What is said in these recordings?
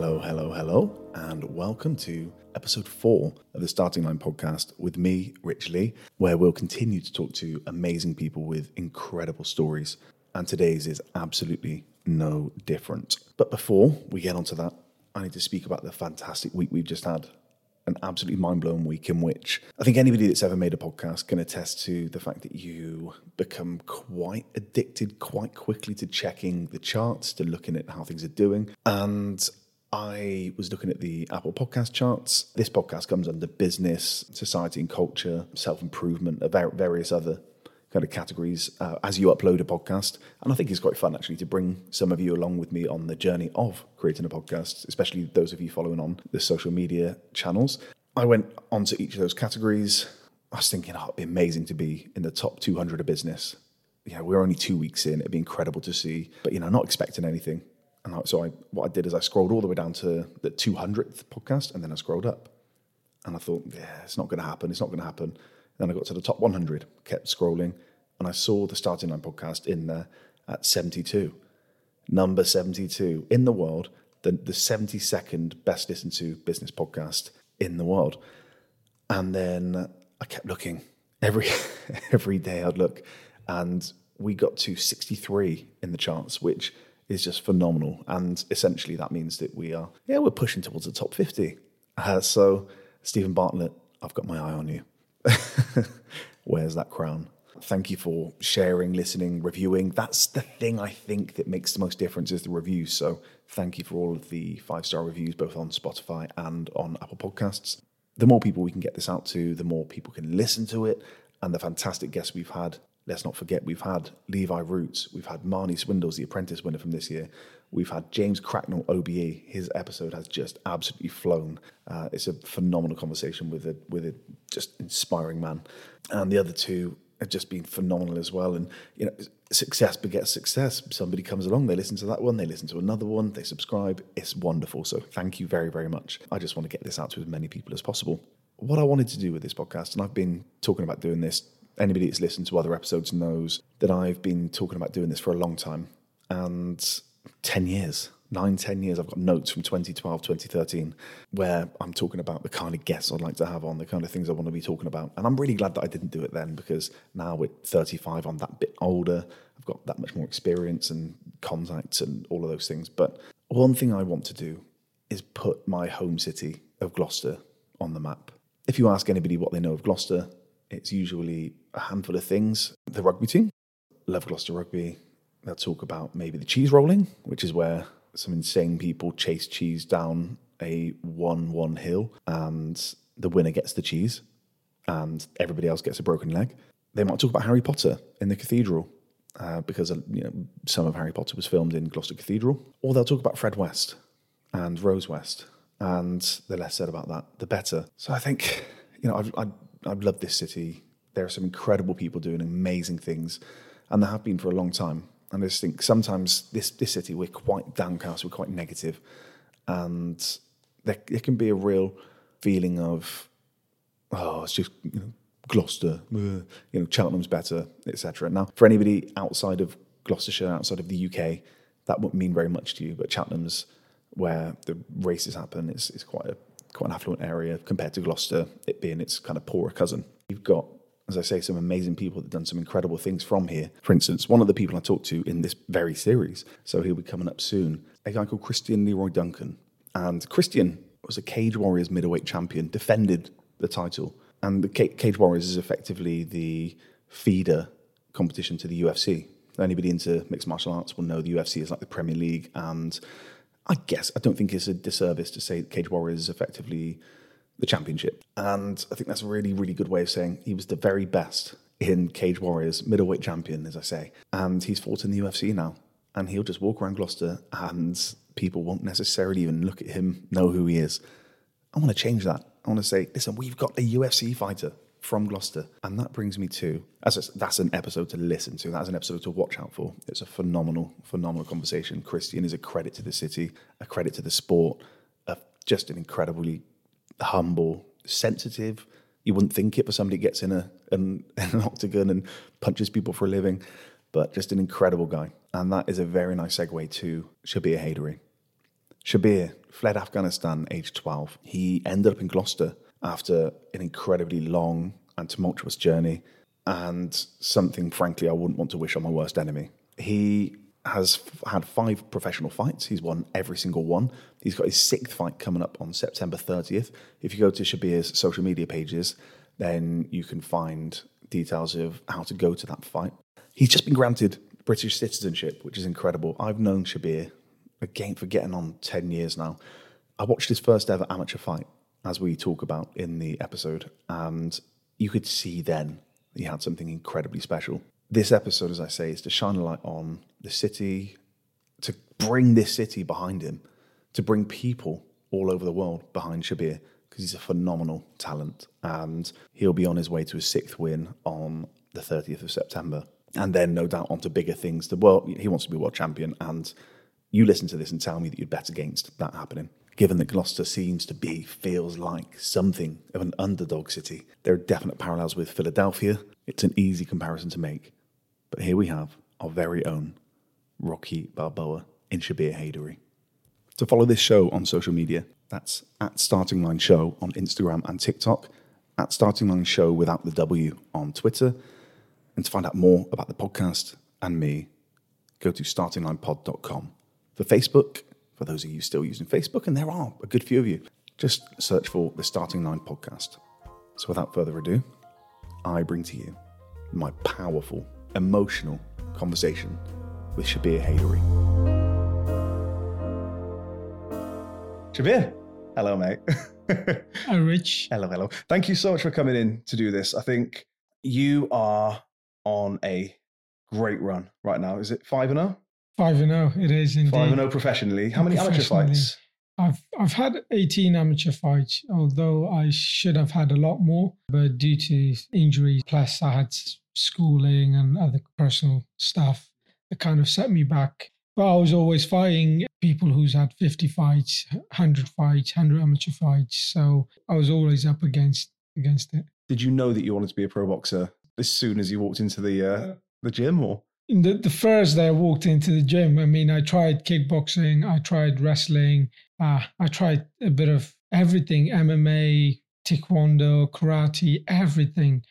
Hello, hello, hello, and welcome to episode four of the Starting Line podcast with me, Rich Leigh, where we'll continue to talk to amazing people with incredible stories. And today's is absolutely no different. But before we get onto that, I need to speak about the fantastic week we've just had. An absolutely mind blowing week in which I think anybody that's ever made a podcast can attest to the fact that you become quite addicted quite quickly to checking the charts, to looking at how things are doing. And I was looking at the Apple podcast charts. This podcast comes under business, society and culture, self improvement, various other kind of categories uh, as you upload a podcast. And I think it's quite fun actually to bring some of you along with me on the journey of creating a podcast, especially those of you following on the social media channels. I went onto each of those categories. I was thinking, oh, it'd be amazing to be in the top 200 of business. Know, we're only two weeks in. It'd be incredible to see, but you know, not expecting anything. And so I, what I did is I scrolled all the way down to the 200th podcast, and then I scrolled up, and I thought, yeah, it's not going to happen. It's not going to happen. Then I got to the top 100, kept scrolling, and I saw the Starting Line podcast in there at 72, number 72 in the world, the, the 72nd best listened to business podcast in the world. And then I kept looking every every day. I'd look, and we got to 63 in the charts, which is just phenomenal. And essentially, that means that we are, yeah, we're pushing towards the top 50. Uh, so, Steven Bartlett, I've got my eye on you. Where's that crown? Thank you for sharing, listening, reviewing. That's the thing I think that makes the most difference is the reviews. So, thank you for all of the five star reviews, both on Spotify and on Apple Podcasts. The more people we can get this out to, the more people can listen to it. And the fantastic guests we've had let's not forget we've had Levi Roots, we've had Marnie Swindells, the apprentice winner from this year. We've had James Cracknell, OBE. His episode has just absolutely flown. Uh, it's a phenomenal conversation with a with a just inspiring man, and the other two have just been phenomenal as well. And you know, success begets success. Somebody comes along, they listen to that one, they listen to another one, they subscribe. It's wonderful. So thank you very very much. I just want to get this out to as many people as possible. What I wanted to do with this podcast, and I've been talking about doing this anybody that's listened to other episodes knows that I've been talking about doing this for a long time. And 10 years, nine, 10 years, I've got notes from 2012, 2013, where I'm talking about the kind of guests I'd like to have on, the kind of things I want to be talking about. And I'm really glad that I didn't do it then because now with 35, I'm that bit older. I've got that much more experience and contacts and all of those things. But one thing I want to do is put my home city of Gloucester on the map. If you ask anybody what they know of Gloucester, it's usually a handful of things. The rugby team, love Gloucester Rugby. They'll talk about maybe the cheese rolling, which is where some insane people chase cheese down a 1 1 hill and the winner gets the cheese and everybody else gets a broken leg. They might talk about Harry Potter in the cathedral uh, because uh, you know, some of Harry Potter was filmed in Gloucester Cathedral. Or they'll talk about Fred West and Rose West. And the less said about that, the better. So I think, you know, I'd, I'd I've loved this city. There are some incredible people doing amazing things, and there have been for a long time. And I just think sometimes this this city we're quite downcast, we're quite negative, and there, there can be a real feeling of oh, it's just you know, Gloucester, you know, Cheltenham's better, etc. Now, for anybody outside of Gloucestershire, outside of the UK, that wouldn't mean very much to you. But Cheltenham's where the races happen is quite a quite an affluent area compared to Gloucester, it being its kind of poorer cousin. You've got, as I say, some amazing people that have done some incredible things from here. For instance, one of the people I talked to in this very series, so he'll be coming up soon, a guy called Christian Leroy Duncan. And Christian was a Cage Warriors middleweight champion, defended the title. And the Cage Warriors is effectively the feeder competition to the UFC. Anybody into mixed martial arts will know the UFC is like the Premier League and I guess I don't think it's a disservice to say Cage Warriors is effectively the championship. And I think that's a really, really good way of saying he was the very best in Cage Warriors, middleweight champion, as I say. And he's fought in the UFC now. And he'll just walk around Gloucester and people won't necessarily even look at him, know who he is. I want to change that. I want to say, listen, we've got a UFC fighter from Gloucester. And that brings me to, as a, that's an episode to listen to. That's an episode to watch out for. It's a phenomenal, phenomenal conversation. Christian is a credit to the city, a credit to the sport, a, just an incredibly humble, sensitive. You wouldn't think it for somebody gets in a an, an octagon and punches people for a living, but just an incredible guy. And that is a very nice segue to Shabir Haidary. Shabir fled Afghanistan aged 12. He ended up in Gloucester after an incredibly long and tumultuous journey and something, frankly, I wouldn't want to wish on my worst enemy. He has had five professional fights. He's won every single one. He's got his sixth fight coming up on September 30th. If you go to Shabir's social media pages, then you can find details of how to go to that fight. He's just been granted British citizenship, which is incredible. I've known Shabir, again, for getting on 10 years now. I watched his first ever amateur fight as we talk about in the episode. And you could see then he had something incredibly special. This episode, as I say, is to shine a light on the city, to bring this city behind him, to bring people all over the world behind Shabir, because he's a phenomenal talent. And he'll be on his way to his sixth win on the 30th of September. And then, no doubt, onto bigger things. The world, he wants to be world champion. And you listen to this and tell me that you'd bet against that happening given that Gloucester seems to be, feels like something of an underdog city. There are definite parallels with Philadelphia. It's an easy comparison to make. But here we have our very own Rocky Balboa in Shabir Haidary. To follow this show on social media, that's at Starting Line Show on Instagram and TikTok, at Starting Line Show without the W on Twitter. And to find out more about the podcast and me, go to startinglinepod.com. For Facebook, for those of you still using Facebook, and there are a good few of you. Just search for the Starting Line podcast. So without further ado, I bring to you my powerful, emotional conversation with Shabir Haidary. Shabir, hello, mate. Hi, Rich. Hello, hello. Thank you so much for coming in to do this. I think you are on a great run right now. Is it 5 and 0? Five and zero, it is indeed. Five and zero professionally. How many amateur fights? I've I've had 18 amateur fights, although I should have had a lot more, but due to injuries, plus I had schooling and other personal stuff, that kind of set me back. But I was always fighting people who's had 50 fights, 100 fights, 100 amateur fights. So I was always up against against it. Did you know that you wanted to be a pro boxer as soon as you walked into the uh, the gym, or? The, the first day I walked into the gym, I mean, I tried kickboxing, I tried wrestling, uh, I tried a bit of everything MMA, taekwondo, karate, everything.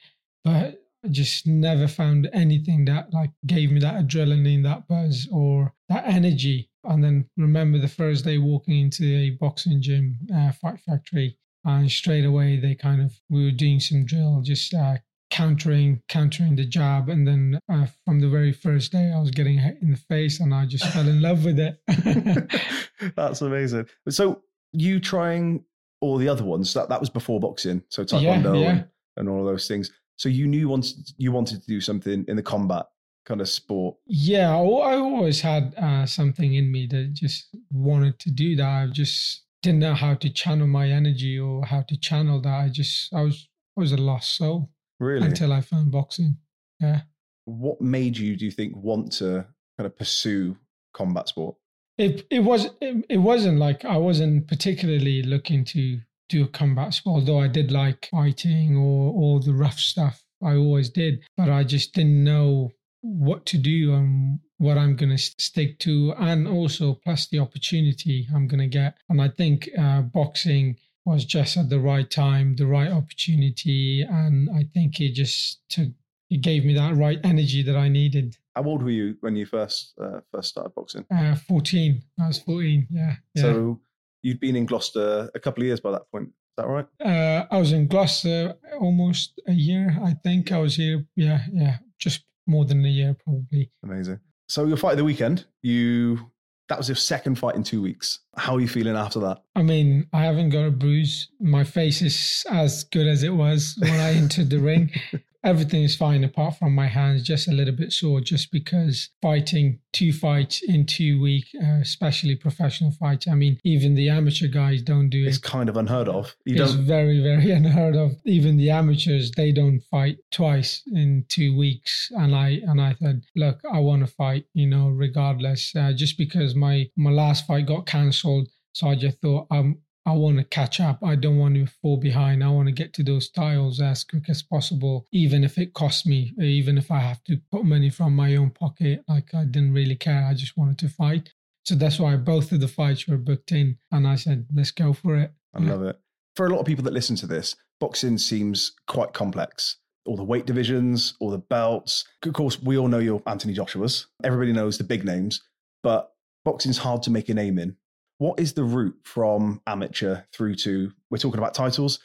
But I just never found anything that like gave me that adrenaline, that buzz, or that energy. And then remember the first day walking into a boxing gym, uh, Fight Factory, and straight away they kind of we were doing some drill, just uh, countering countering the jab and then uh, from the very first day i was getting hit in the face and i just fell in love with it. That's amazing. So you trying all the other ones that that was before boxing so taekwondo yeah, yeah. And, and all of those things. So you knew once you wanted to do something in the combat kind of sport. Yeah i, I always had uh, something in me that just wanted to do that. I just didn't know how to channel my energy or how to channel that. I just i was I was a lost soul Really? Until I found boxing. Yeah. What made you, do you think, want to kind of pursue combat sport? It it was it, it wasn't like I wasn't particularly looking to do a combat sport, although I did like fighting or all the rough stuff. I always did, but I just didn't know what to do and what I'm going to stick to, and also plus the opportunity I'm going to get. And I think uh, boxing was just at the right time, the right opportunity, and I think it just took it gave me that right energy that I needed. How old were you when you first uh, first started boxing? Uh, fourteen. I was fourteen. Yeah, yeah. So you'd been in Gloucester a couple of years by that point. Is that right? Uh, I was in Gloucester almost a year. I think I was here. Yeah, yeah, just more than a year probably. Amazing. So your fight of the weekend, you that was your second fight in two weeks. How are you feeling after that? I mean, I haven't got a bruise. My face is as good as it was when I entered the ring. everything is fine apart from my hands, just a little bit sore, just because fighting two fights in two weeks, uh, especially professional fights. I mean, even the amateur guys don't do it. It's kind of unheard of. You it's don't... very, very unheard of. Even the amateurs, they don't fight twice in two weeks. And I and I said, look, I want to fight, you know, regardless. Uh, just because my my last fight got cancelled. So I just thought, um, I want to catch up. I don't want to fall behind. I want to get to those titles as quick as possible, even if it costs me, even if I have to put money from my own pocket. Like I didn't really care. I just wanted to fight. So that's why both of the fights were booked in. And I said, let's go for it. I love it. For a lot of people that listen to this, boxing seems quite complex. All the weight divisions, all the belts. Of course, we all know your Anthony Joshua's. Everybody knows the big names, but boxing's hard to make a name in what is the route from amateur through to we're talking about titles.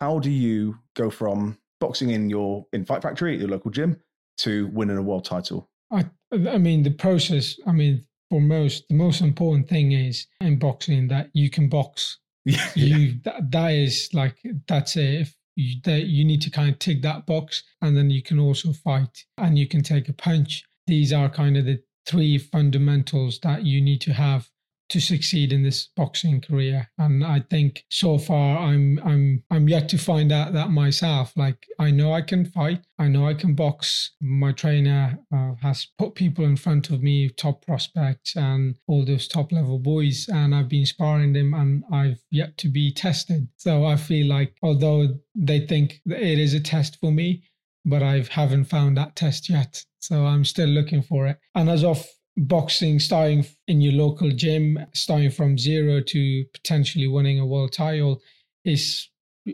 How do you go from boxing in your in fight factory at your local gym to winning a world title? I i mean the process i mean for most the most important thing is in boxing that you can box. Yeah, you that, that is like that's it. If you, that you need to kind of tick that box and then you can also fight and you can take a punch. These are kind of the three fundamentals that you need to have to succeed in this boxing career. And i think so far i'm i'm i'm yet to find out that myself. Like i know i can fight. I know i can box. My trainer uh, has put people in front of me top prospects and all those top level boys. And i've been sparring them and i've yet to be tested. So i feel like although they think it is a test for me but i haven't found that test yet. So i'm still looking for it. And as of boxing starting in your local gym, starting from zero to potentially winning a world title is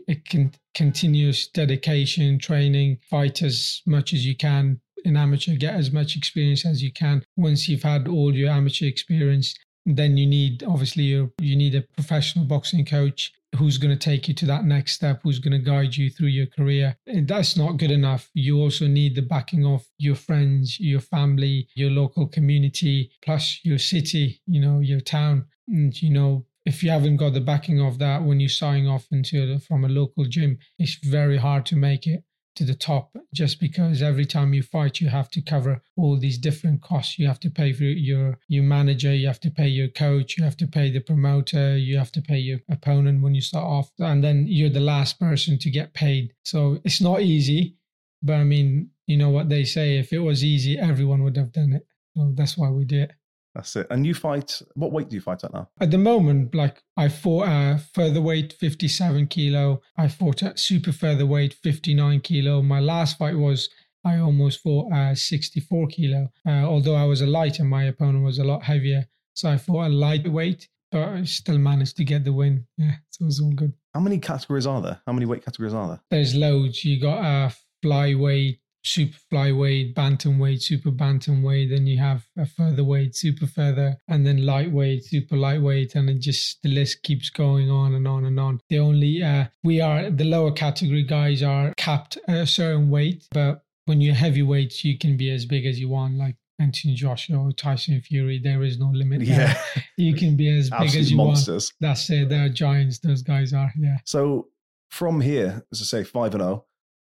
a con- continuous dedication, training, fight as much as you can in amateur, get as much experience as you can. Once you've had all your amateur experience, then you need obviously you need a professional boxing coach who's going to take you to that next step, who's going to guide you through your career. That's not good enough. You also need the backing of your friends, your family, your local community, plus your city, you know, your town. And, you know, if you haven't got the backing of that when you sign off into from a local gym, it's very hard to make it to the top just because every time you fight you have to cover all these different costs. You have to pay for your your manager you have to pay your coach you have to pay the promoter you have to pay your opponent when you start off and then you're the last person to get paid. So it's not easy but i mean you know what they say if it was easy everyone would have done it. So that's why we do it that's it. And you fight, what weight do you fight at now? At the moment, like I fought uh, featherweight 57 kilo. I fought at super featherweight 59 kilo. My last fight was I almost fought uh, 64 kilo. Uh, although I was a lighter, my opponent was a lot heavier. So I fought a lightweight, but I still managed to get the win. Yeah, so it was all good. How many categories are there? How many weight categories are there? There's loads. You got uh, flyweight, super flyweight, bantamweight, super bantamweight. Then you have a featherweight, super feather, and then lightweight, super lightweight, and it just the list keeps going on and on and on. The only uh, we are the lower category guys are capped at a certain weight, but when you're heavyweights, you can be as big as you want, like Anthony Joshua or Tyson Fury. There is no limit. Yeah, you can be as big as you monsters. want. That's it. They're giants. Those guys are. Yeah. So from here, as I say, five and zero. Oh,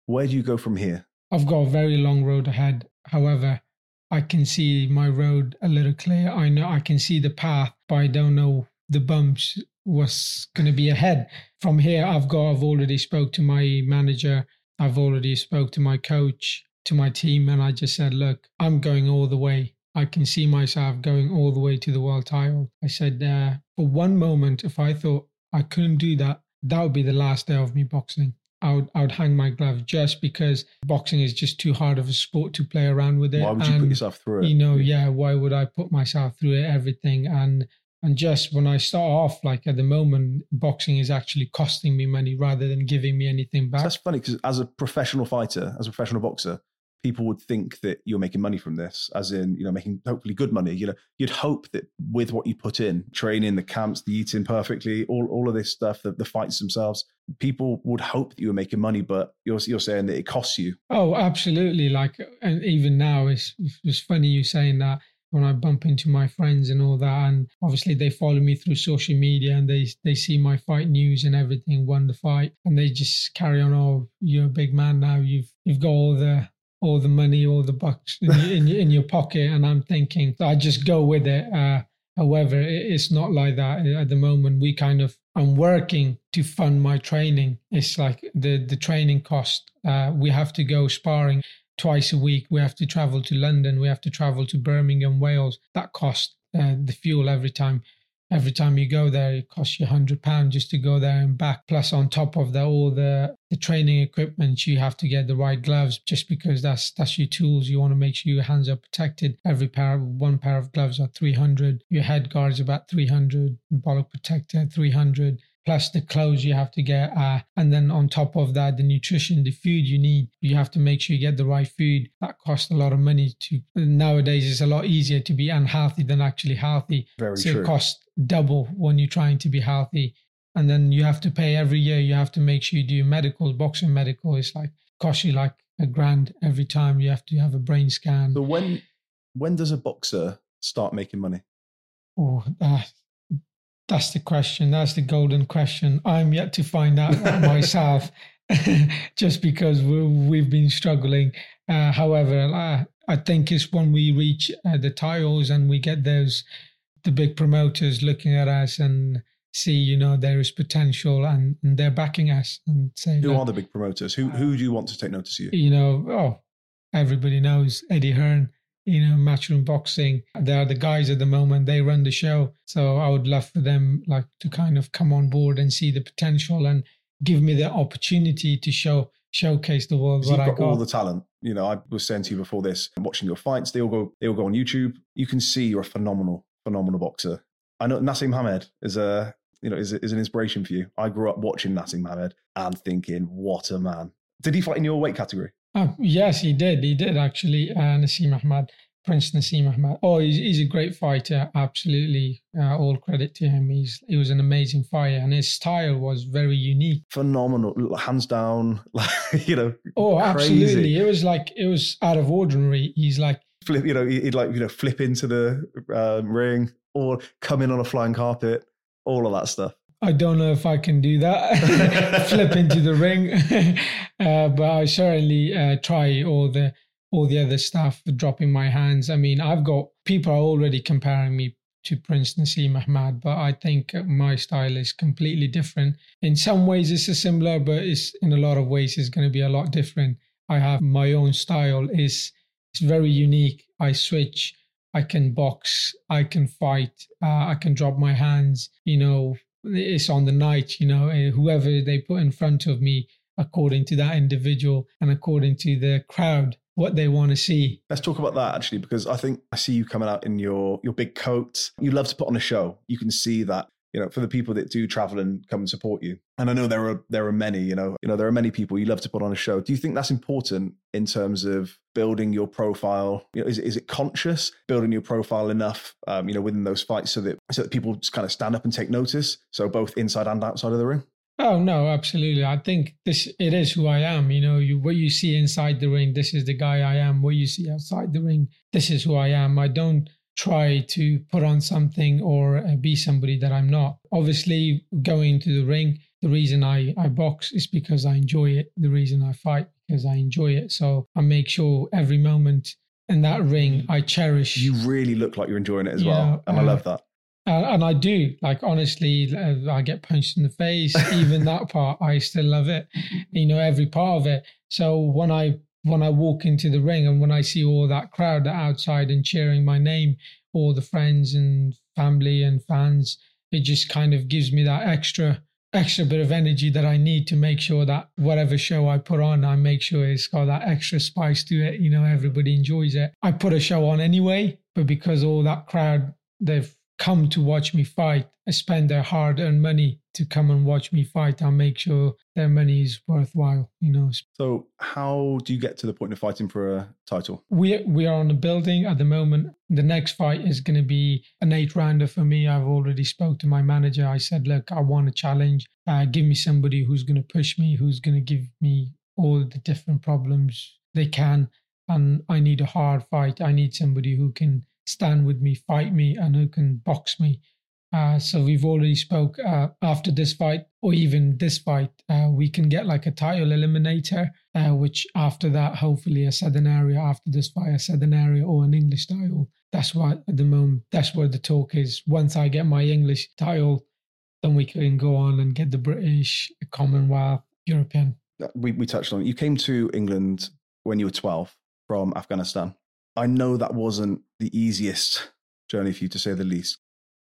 where do you go from here? I've got a very long road ahead. However, I can see my road a little clear. I know I can see the path, but I don't know the bumps what's going to be ahead. From here, I've got. I've already spoke to my manager. I've already spoke to my coach, to my team, and I just said, look, I'm going all the way. I can see myself going all the way to the world title. I said, uh, for one moment, if I thought I couldn't do that, that would be the last day of me boxing. I would, I would hang my glove just because boxing is just too hard of a sport to play around with it. Why would you and, put yourself through it? You know, yeah, why would I put myself through it, everything? And and just when I start off, like at the moment, boxing is actually costing me money rather than giving me anything back. So that's funny because as a professional fighter, as a professional boxer, people would think that you're making money from this, as in, you know, making hopefully good money. You know, you'd hope that with what you put in, training, the camps, the eating perfectly, all, all of this stuff, the, the fights themselves, people would hope that you were making money, but you're, you're saying that it costs you. Oh, absolutely. Like, and even now, it's, it's funny you saying that when I bump into my friends and all that. And obviously they follow me through social media and they they see my fight news and everything, won the fight, and they just carry on. Oh, you're a big man now. You've you've got all the all the money, all the bucks in, in, in your pocket, and I'm thinking I just go with it. Uh, however, it's not like that at the moment. We kind of I'm working to fund my training. It's like the the training cost. Uh, we have to go sparring twice a week. We have to travel to London. We have to travel to Birmingham, Wales. That costs uh, the fuel every time. Every time you go there, it costs you hundred pounds just to go there and back. Plus, on top of that, all the the training equipment, you have to get the right gloves, just because that's that's your tools. You want to make sure your hands are protected. Every pair, of, one pair of gloves are three hundred. Your head guards about three hundred. Bollock protector three hundred plus the clothes you have to get. Uh, and then on top of that, the nutrition, the food you need, you have to make sure you get the right food. That costs a lot of money to nowadays it's a lot easier to be unhealthy than actually healthy. Very so true. it costs double when you're trying to be healthy. And then you have to pay every year, you have to make sure you do medical, boxing medical. It's like costs you like a grand every time you have to have a brain scan. So when when does a boxer start making money? Oh, uh, that's the question. That's the golden question. I'm yet to find out myself, just because we have been struggling. Uh, however, uh, I think it's when we reach uh, the titles and we get those the big promoters looking at us and see, you know, there is potential and, and they're backing us and say, who are the big promoters? Who who do you want to take notice of you? You know, oh, everybody knows Eddie Hearn you know, matchroom boxing. They are the guys at the moment. They run the show. So I would love for them like to kind of come on board and see the potential and give me the opportunity to show showcase the world what you've I got, got. all the talent. You know, I was saying to you before this, watching your fights, they all go they all go on YouTube. You can see you're a phenomenal, phenomenal boxer. I know Naseem Hamed is a you know is, is an inspiration for you. I grew up watching Naseem Hamed and thinking, what a man. Did he fight in your weight category? Oh, yes, he did. He did actually. Uh, Naseem Ahmad, Prince Naseem Ahmad. Oh, he's, he's a great fighter. Absolutely, uh, all credit to him. He's he was an amazing fighter, and his style was very unique. Phenomenal, hands down. Like you know. Oh, crazy. absolutely. It was like it was out of ordinary. He's like flip. You know, he'd like you know flip into the um, ring or come in on a flying carpet. All of that stuff. I don't know if I can do that, flip into the ring, uh, but I certainly uh, try all the all the other stuff, dropping my hands. I mean, I've got people are already comparing me to Prince Naseem Ahmad, but I think my style is completely different. In some ways, it's similar, but it's in a lot of ways, it's going to be a lot different. I have my own style. is It's very unique. I switch. I can box. I can fight. Uh, I can drop my hands. You know, it's on the night, you know, eh, whoever they put in front of me, according to that individual and according to the crowd, what they want to see. Let's talk about that actually, because I think I see you coming out in your your big coat. You love to put on a show. You can see that you know, for the people that do travel and come and support you. And I know there are there are many, you know, you know, there are many people you love to put on a show. Do you think that's important in terms of building your profile? You know, is is it conscious building your profile enough, um, you know, within those fights so that so that people just kind of stand up and take notice? So both inside and outside of the ring. Oh no, absolutely. I think this it is who I am. You know, you what you see inside the ring, this is the guy I am. What you see outside the ring, this is who I am. I don't try to put on something or uh, be somebody that I'm not. Obviously, going to the ring, the reason I, I box is because I enjoy it. The reason I fight because I enjoy it. So I make sure every moment in that ring I cherish. You really look like you're enjoying it as well, and uh, I love that. Uh, and I do. Like honestly, uh, I get punched in the face. Even that part, I still love it. You know, every part of it. So when I when I walk into the ring and when I see all that crowd outside and cheering my name, all the friends and family and fans, it just kind of gives me that extra extra bit of energy that I need to make sure that whatever show I put on, I make sure it's got that extra spice to it. You know, everybody enjoys it. I put a show on anyway, but because all that crowd, they've come to watch me fight, spend their hard earned money to come and watch me fight, I'll make sure their money is worthwhile, you know. So how do you get to the point of fighting for a title? We we are on the building at the moment. The next fight is going to be an eight rounder for me. I've already spoke to my manager. I said, look, I want a challenge. Uh, give me somebody who's going to push me, who's going to give me all the different problems they can. And I need a hard fight. I need somebody who can stand with me, fight me, and who can box me. Uh, so we've already spoke uh, after this fight or even this fight, uh, we can get like a title eliminator, uh, which after that, hopefully a Southern area after this fight, a Southern area or an English title. That's what at the moment, that's where the talk is. Once I get my English title, then we can go on and get the British, Commonwealth, European. We, we touched on it. You came to England when you were 12 from Afghanistan. I know that wasn't the easiest journey for you, to say the least.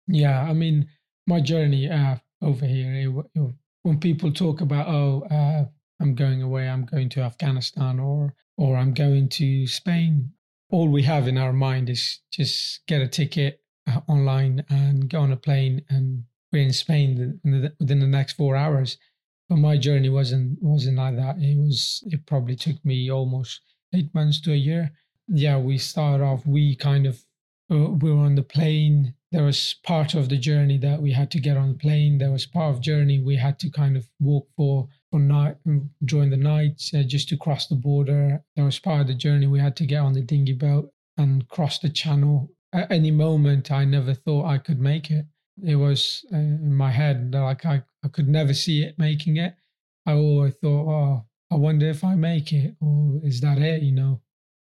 Yeah, I mean, my journey uh, over here, it, it, when people talk about, oh, uh, I'm going away, I'm going to Afghanistan, or or I'm going to Spain, all we have in our mind is just get a ticket uh, online and go on a plane, and we're in Spain within the next four hours. But my journey wasn't wasn't like that. It was. It probably took me almost eight months to a year yeah, we started off, we kind of, uh, we were on the plane. There was part of the journey that we had to get on the plane. There was part of journey we had to kind of walk for for night during the night uh, just to cross the border. There was part of the journey we had to get on the dinghy boat and cross the channel. At any moment, I never thought I could make it. It was uh, in my head like I, I could never see it making it. I always thought, oh, I wonder if I make it, or is that it? You know,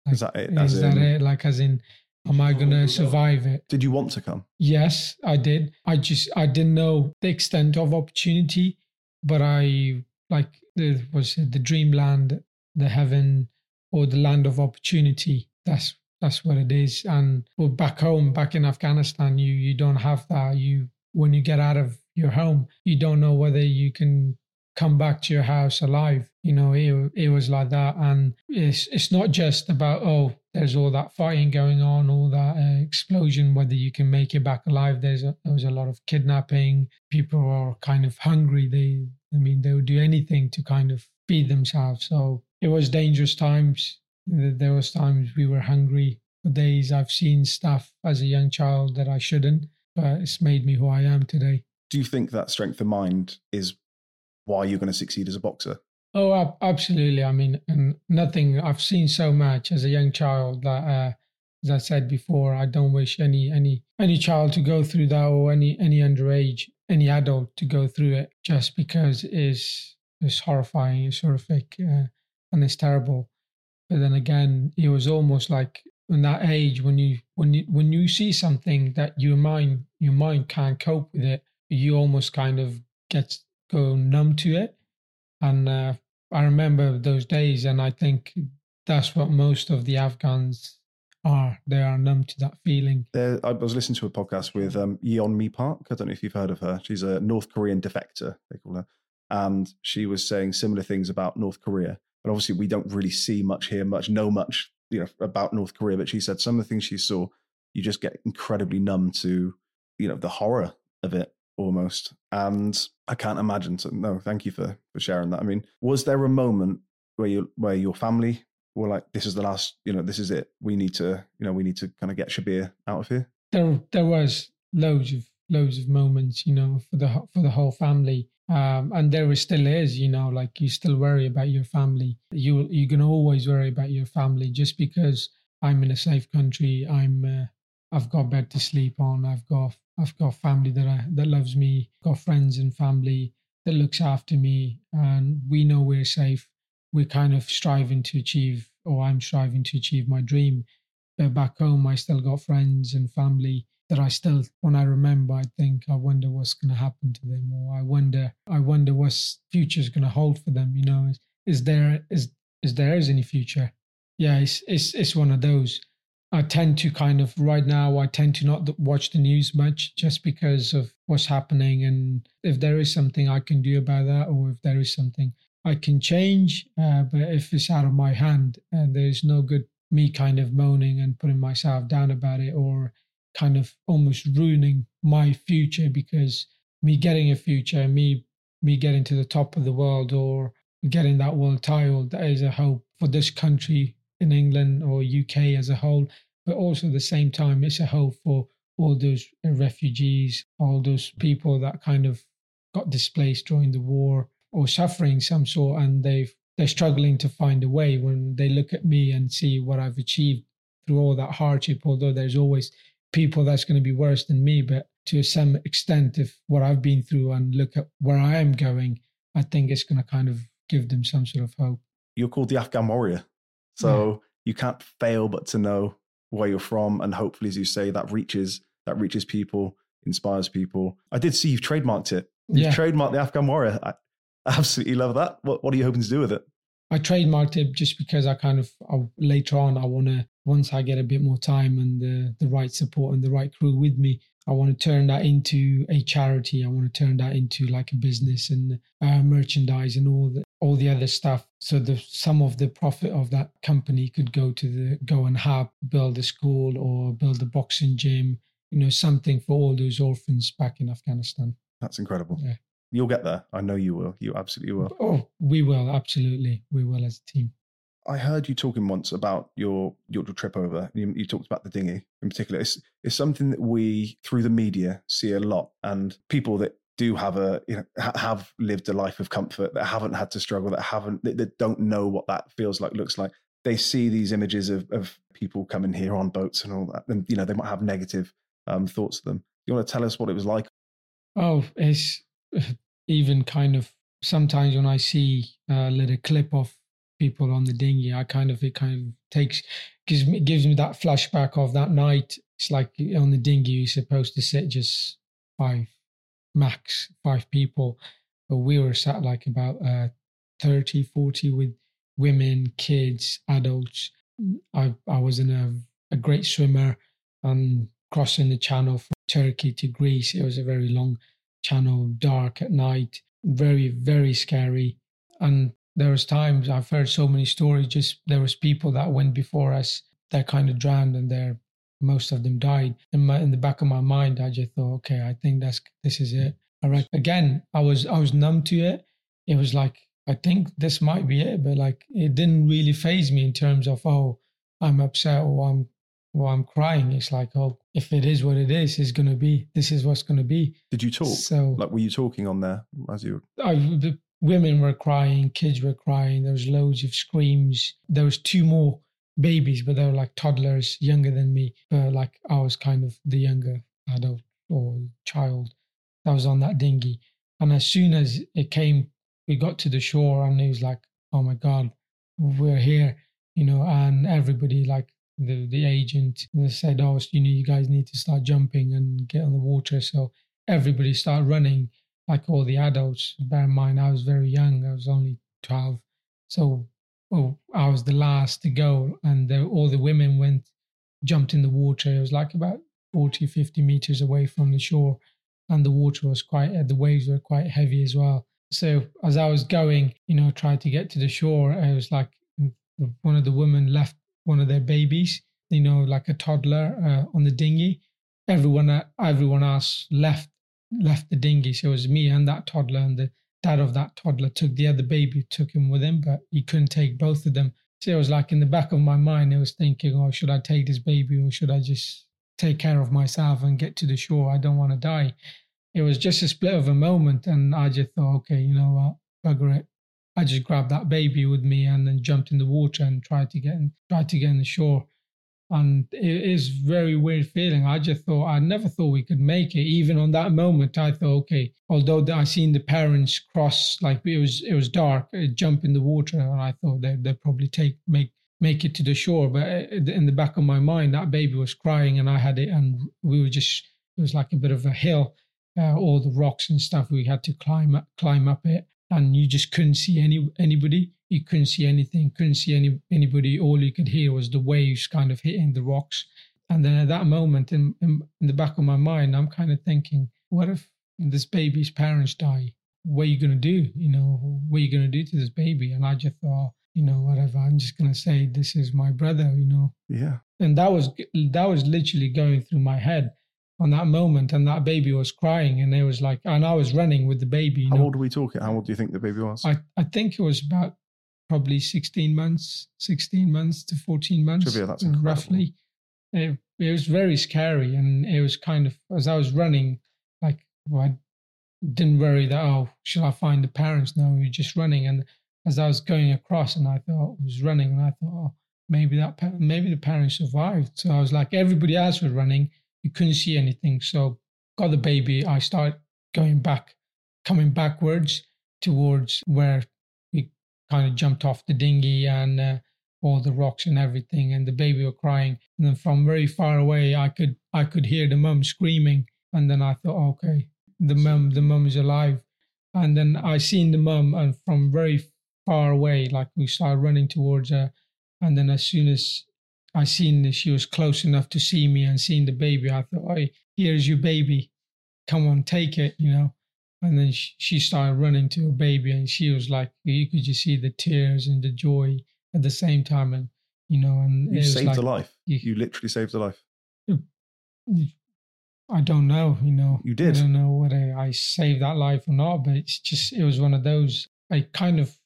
like, is that it? Is in, that it? Like, as in, am I going to survive it? Did you want to come? Yes, I did. I just, I didn't know the extent of opportunity, but I, like, it was the dreamland, the heaven, or the land of opportunity. That's that's what it is. And well, back home, back in Afghanistan, you you don't have that. You when you get out of your home, you don't know whether you can come back to your house alive. You know, it, it was like that. And it's, it's not just about, oh, there's all that fighting going on, all that uh, explosion, whether you can make it back alive. There's a, there was a lot of kidnapping. People are kind of hungry. They, I mean, they would do anything to kind of feed themselves. So it was dangerous times. There was times we were hungry for days. I've seen stuff as a young child that I shouldn't, but it's made me who I am today. Do you think that strength of mind is why you're going to succeed as a boxer. Oh, absolutely. I mean, and nothing. I've seen so much as a young child that, uh, as I said before, I don't wish any any any child to go through that, or any any underage, any adult to go through it, just because it's it's horrifying, it's horrific, uh, and it's terrible. But then again, it was almost like in that age when you when you when you see something that your mind your mind can't cope with it, you almost kind of get go numb to it. And uh, I remember those days, and I think that's what most of the Afghans are. They are numb to that feeling. There, I was listening to a podcast with um, Yeon Mi Park. I don't know if you've heard of her. She's a North Korean defector, they call her. And she was saying similar things about North Korea. But obviously, we don't really see much, here, much, know much, you know, about North Korea. But she said some of the things she saw, you just get incredibly numb to, you know, the horror of it almost. And I can't imagine. So no, thank you for for sharing that. I mean, was there a moment where you where your family were like, "This is the last. You know, this is it. We need to. You know, we need to kind of get Shabir out of here." There, there was loads of loads of moments. You know, for the for the whole family. Um, and there still is, you know, like you still worry about your family. You you're gonna always worry about your family just because I'm in a safe country. I'm uh, I've got bed to sleep on. I've got I've got family that I, that loves me. Got friends and family that looks after me, and we know we're safe. We're kind of striving to achieve, or I'm striving to achieve my dream. But back home, I still got friends and family that I still, when I remember, I think I wonder what's going to happen to them, or I wonder, I wonder what's future's going to hold for them. You know, is, is there is is there is any future. Yeah, it's it's it's one of those. I tend to kind of right now. I tend to not watch the news much, just because of what's happening, and if there is something I can do about that, or if there is something I can change. Uh, but if it's out of my hand, and uh, there's no good me kind of moaning and putting myself down about it, or kind of almost ruining my future because me getting a future, me me getting to the top of the world, or getting that world title, that is a hope for this country in England or UK as a whole. But also at the same time, it's a hope for all those refugees, all those people that kind of got displaced during the war or suffering some sort, and they've they're struggling to find a way when they look at me and see what I've achieved through all that hardship. Although there's always people that's going to be worse than me, but to some extent, if what I've been through and look at where I am going, I think it's going to kind of give them some sort of hope. You're called the Afghan warrior. So yeah. you can't fail but to know where you're from. And hopefully, as you say, that reaches that reaches people, inspires people. I did see you've trademarked it. You've yeah. trademarked the Afghan warrior. I absolutely love that. What what are you hoping to do with it? I trademarked it just because I kind of I, later on I want to once I get a bit more time and the the right support and the right crew with me, I want to turn that into a charity. I want to turn that into like a business and uh, merchandise and all the all the other stuff. So the some of the profit of that company could go to the go and help build a school or build a boxing gym. You know, something for all those orphans back in Afghanistan. That's incredible. Yeah. You'll get there. I know you will. You absolutely will. Oh, we will. Absolutely. We will as a team. I heard you talking once about your your trip over. You, you, talked about the dinghy in particular. It's, it's something that we through the media see a lot, and people that do have a you know have lived a life of comfort that haven't had to struggle, that haven't that, that don't know what that feels like, looks like. They see these images of of people coming here on boats and all that, and you know they might have negative um, thoughts of them. You want to tell us what it was like? Oh, it's even kind of sometimes when I see a little clip of people on the dinghy, I kind of it kind of takes gives me gives me that flashback of that night. It's like on the dinghy you're supposed to sit just five max five people, but we were sat like about uh, 30, 40 with women, kids, adults. I I was in a a great swimmer and crossing the channel from Turkey to Greece. It was a very long channel, dark at night, very very scary. And there was times I've heard so many stories. Just there was people that went before us that kind of drowned, and there most of them died. In my in the back of my mind, I just thought, okay, I think that's this is it. All right. Again, I was I was numb to it. It was like I think this might be it, but like it didn't really phase me in terms of oh I'm upset or I'm or I'm crying. It's like oh if it is what it is, it's gonna be. This is what's gonna be. Did you talk? So like were you talking on there as you? I women were crying, kids were crying. There was loads of screams. There was two more babies, but they were like toddlers, younger than me. Like I was kind of the younger adult or child that was on that dinghy. And as soon as it came, we got to the shore, and it was like, oh my god, we're here, you know. And everybody, like the the agent, said, oh, you know, you guys need to start jumping and get on the water. So everybody started running like all the adults. Bear in mind, I was very young. I was only 12. So well, I was the last to go, and the, all the women went, jumped in the water. It was like about 40, 50 meters away from the shore, and the water was quite, the waves were quite heavy as well. So as I was going, you know, tried to get to the shore, it was like one of the women left one of their babies, you know, like a toddler uh, on the dinghy. Everyone, everyone else left left the dinghy. So it was me and that toddler, and the dad of that toddler took the other baby, took him with him, but he couldn't take both of them. So it was like in the back of my mind, I was thinking, oh, should I take this baby or should I just take care of myself and get to the shore? I don't want to die. It was just a split of a moment, and I just thought, okay, you know what, bugger it. I just grabbed that baby with me and then jumped in the water and tried to get in, tried to get in the shore and it is very weird feeling. I just thought I never thought we could make it. Even on that moment, I thought, okay. Although I seen the parents cross, like it was it was dark, uh, jump in the water, and I thought they they probably take make make it to the shore. But uh, in the back of my mind, that baby was crying, and I had it, and we were just it was like a bit of a hill, uh, all the rocks and stuff. We had to climb up, climb up it, and you just couldn't see any anybody. You couldn't see anything, couldn't see any anybody. All you could hear was the waves kind of hitting the rocks. And then at that moment, in, in, in the back of my mind, I'm kind of thinking, what if this baby's parents die? What are you going to do? You know, what are you going to do to this baby? And I just thought, you know, whatever. I'm just going to say, this is my brother, you know. Yeah. And that was that was literally going through my head on that moment. And that baby was crying, and it was like, and I was running with the baby. How know. old are we talking? How old do you think the baby was? I, I think it was about probably 16 months, 16 months to 14 months, Trivia, roughly. It, it was very scary. And it was kind of, as I was running, like, well, I didn't worry that, oh, should I find the parents? No, we were just running. And as I was going across and I thought, I was running and I thought, oh, maybe that, maybe the parents survived. So I was like, everybody else was running. You couldn't see anything. So got the baby. I started going back, coming backwards towards where kind of jumped off the dinghy and uh, all the rocks and everything, and the baby were crying. And then from very far away, I could I could hear the mum screaming. And then I thought, okay, the mum the mum is alive. And then I seen the mum, and from very far away, like we started running towards her. And then as soon as I seen that she was close enough to see me and seeing the baby, I thought, hey, here's your baby. Come on, take it, you know. And then she, she started running to her baby, and she was like, you could just see the tears and the joy at the same time, and you know, and you it was saved like, a life. you- You literally saved a life. I don't know, you know. You did. I don't know whether I saved that life or not, but it's just it was one of those. I kind of,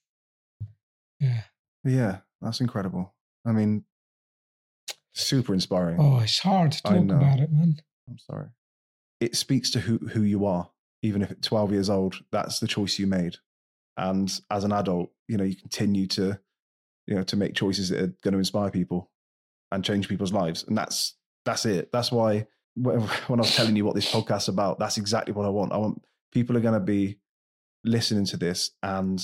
yeah. Yeah, that's incredible. I mean, super inspiring. Oh, it's hard to talk about it, man. I'm sorry. It speaks to who, who you are, even if at 12 years old, that's the choice you made. And as an adult, you know, you continue to, you know, to make choices that are going to inspire people and change people's lives. And that's, that's it. That's why when I was telling you what this podcast's about, that's exactly what I want. I want people are going to be listening to this and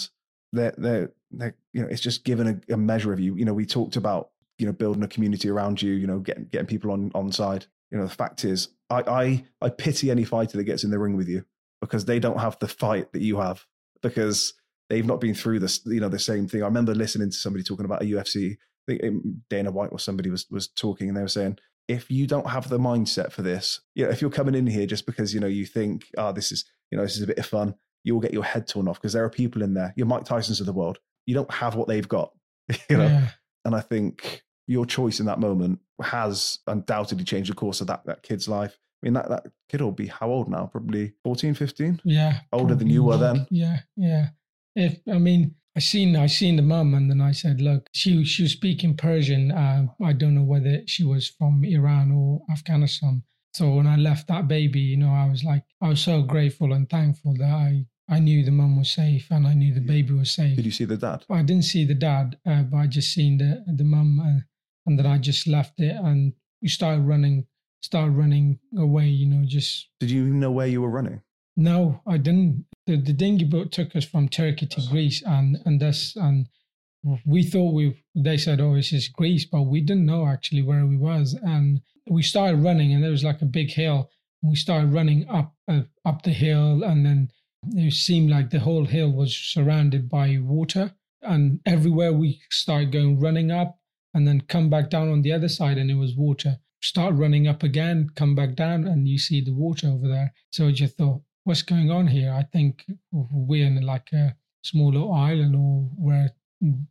they're, they're, they're you know, it's just given a, a measure of you. You know, we talked about, you know, building a community around you, you know, getting, getting people on, on side. You know, the fact is, I, I, I pity any fighter that gets in the ring with you because they don't have the fight that you have because they've not been through this, you know, the same thing. I remember listening to somebody talking about a UFC. I think um, Dana White or somebody was was talking, and they were saying, if you don't have the mindset for this, you know, if you're coming in here just because you know you think, oh, this is, you know, this is a bit of fun, you will get your head torn off because there are people in there. You're Mike Tyson's of the world. You don't have what they've got, you know. Yeah. And I think your choice in that moment has undoubtedly changed the course of that, that kid's life. I mean, that, that kid will be how old now? Probably 14, 15? Yeah. Older than you were then? Yeah, yeah. If I mean, I seen I seen the mum, and then I said, look, she she was speaking Persian. Uh, I don't know whether she was from Iran or Afghanistan. So when I left that baby, you know, I was like, I was so grateful and thankful that I I knew the mum was safe and I knew the baby was safe. Did you see the dad? I didn't see the dad, uh, but I just seen the the mum, uh, and then I just left it and we started running, started running away. You know, just Did you even know where you were running? no, I didn't. The, the dinghy boat took us from Turkey to Greece, and and this and we thought we. They said, "Oh, this is Greece," but we didn't know actually where we was. And we started running, and there was like a big hill. We started running up uh, up the hill, and then it seemed like the whole hill was surrounded by water. And everywhere we started going running up, and then come back down on the other side, and it was water. Start running up again, come back down, and you see the water over there. So I just thought, what's going on here? I think we're in like a small little island or where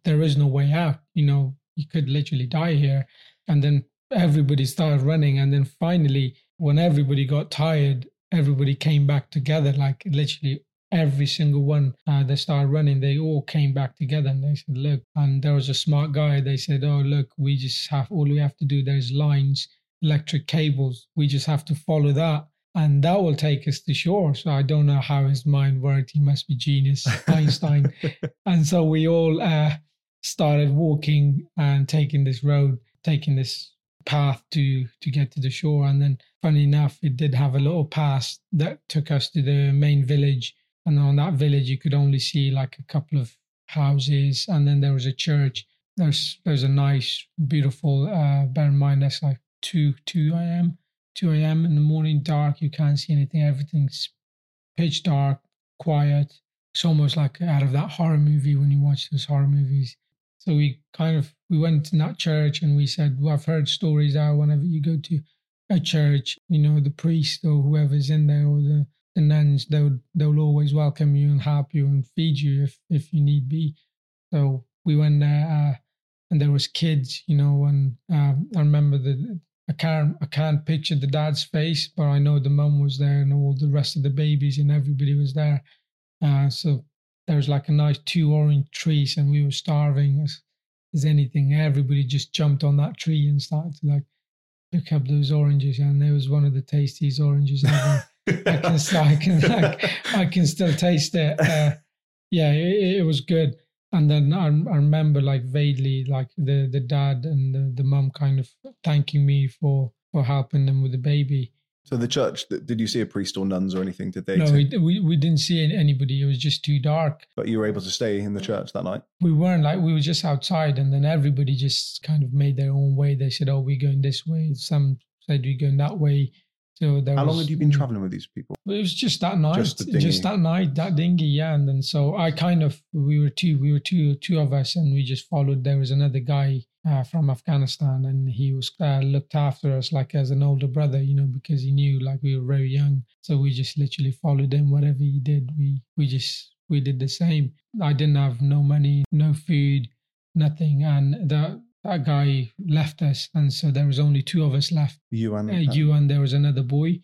there is no way out. You know, you could literally die here. And then everybody started running. And then finally, when everybody got tired, everybody came back together, like literally every single one uh, that started running, they all came back together and they said, look, and there was a smart guy. They said, oh, look, we just have, all we have to do, there's lines, electric cables. We just have to follow that and that will take us to shore. So I don't know how his mind worked. He must be genius, Einstein. and so we all uh, started walking and taking this road, taking this path to to get to the shore. And then, funny enough, it did have a little pass that took us to the main village. And on that village, you could only see like a couple of houses, and then there was a church. There's there's a nice, beautiful. Uh, bear in mind, that's like two two a.m. 2 a.m. in the morning, dark. You can't see anything. Everything's pitch dark, quiet. it's almost like out of that horror movie when you watch those horror movies. So we kind of we went to that church and we said, well, I've heard stories out whenever you go to a church, you know, the priest or whoever's in there or the, the nuns, they'll they'll always welcome you and help you and feed you if if you need be. So we went there uh, and there was kids, you know, and um, I remember the I can't I can't picture the dad's face, but I know the mum was there and all the rest of the babies and everybody was there. Uh, so there was like a nice two orange trees and we were starving as, as anything. Everybody just jumped on that tree and started to like pick up those oranges, and there was one of the tastiest oranges ever. I can I can like, I can still taste it. Uh, yeah, it, it was good and then I, I remember like vaguely like the the dad and the mum kind of thanking me for for helping them with the baby. So the church did you see a priest or nuns or anything did they no we, we, we didn't see anybody. It was just too dark. But you were able to stay in the church that night? We weren't like we were just outside and then everybody just kind of made their own way. They said oh we're going this way. Some said we're going that way so How long had you been traveling with these people? It was just that night, just, just, that night, that dinghy, yeah. And then so I kind of we were two, we were two, two of us, and we just followed. There was another guy uh, from Afghanistan, and he was uh, looked after us like as an older brother, you know, because he knew like we were very young. So we just literally followed him. Whatever he did, we we just we did the same. I didn't have no money, no food, nothing, and that that guy left us, and so there was only two of us left. You and uh, you and there was another boy.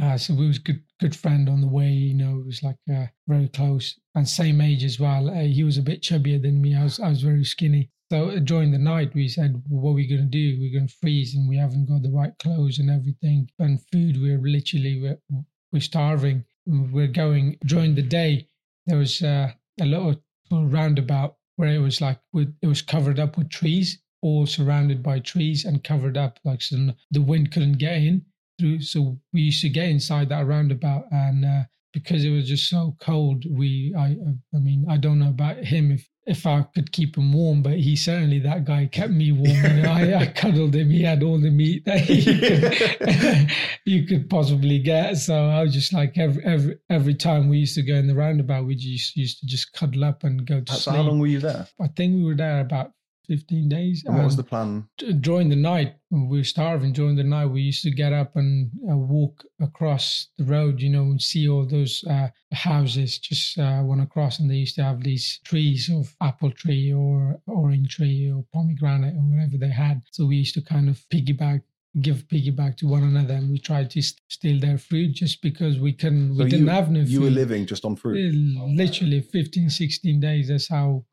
Uh, so we was good good friend on the way. You know, it was like uh, very close and same age as well. Uh, he was a bit chubbier than me. I was I was very skinny. So uh, during the night, we said, well, "What are we going to do? We're going to freeze, and we haven't got the right clothes and everything, and food. We're literally we're, we're starving. We're going during the day. There was uh, a little roundabout where it was like with, it was covered up with trees all surrounded by trees and covered up, like so the wind couldn't get in through. So we used to get inside that roundabout, and uh, because it was just so cold, we I I mean I don't know about him if if I could keep him warm, but he certainly that guy kept me warm. And I, I cuddled him. He had all the meat that could, you could possibly get. So I was just like every every every time we used to go in the roundabout, we just used to just cuddle up and go to so sleep. How long were you there? I think we were there about 15 days. And what was the plan? During the night, we were starving. During the night, we used to get up and uh, walk across the road, you know, and see all those uh, houses just uh, went across. And they used to have these trees of apple tree or orange tree or pomegranate or whatever they had. So we used to kind of piggyback give piggyback to one another and we tried to steal their fruit just because we couldn't we didn't have no food. you were living just on fruit literally 15 16 days that's how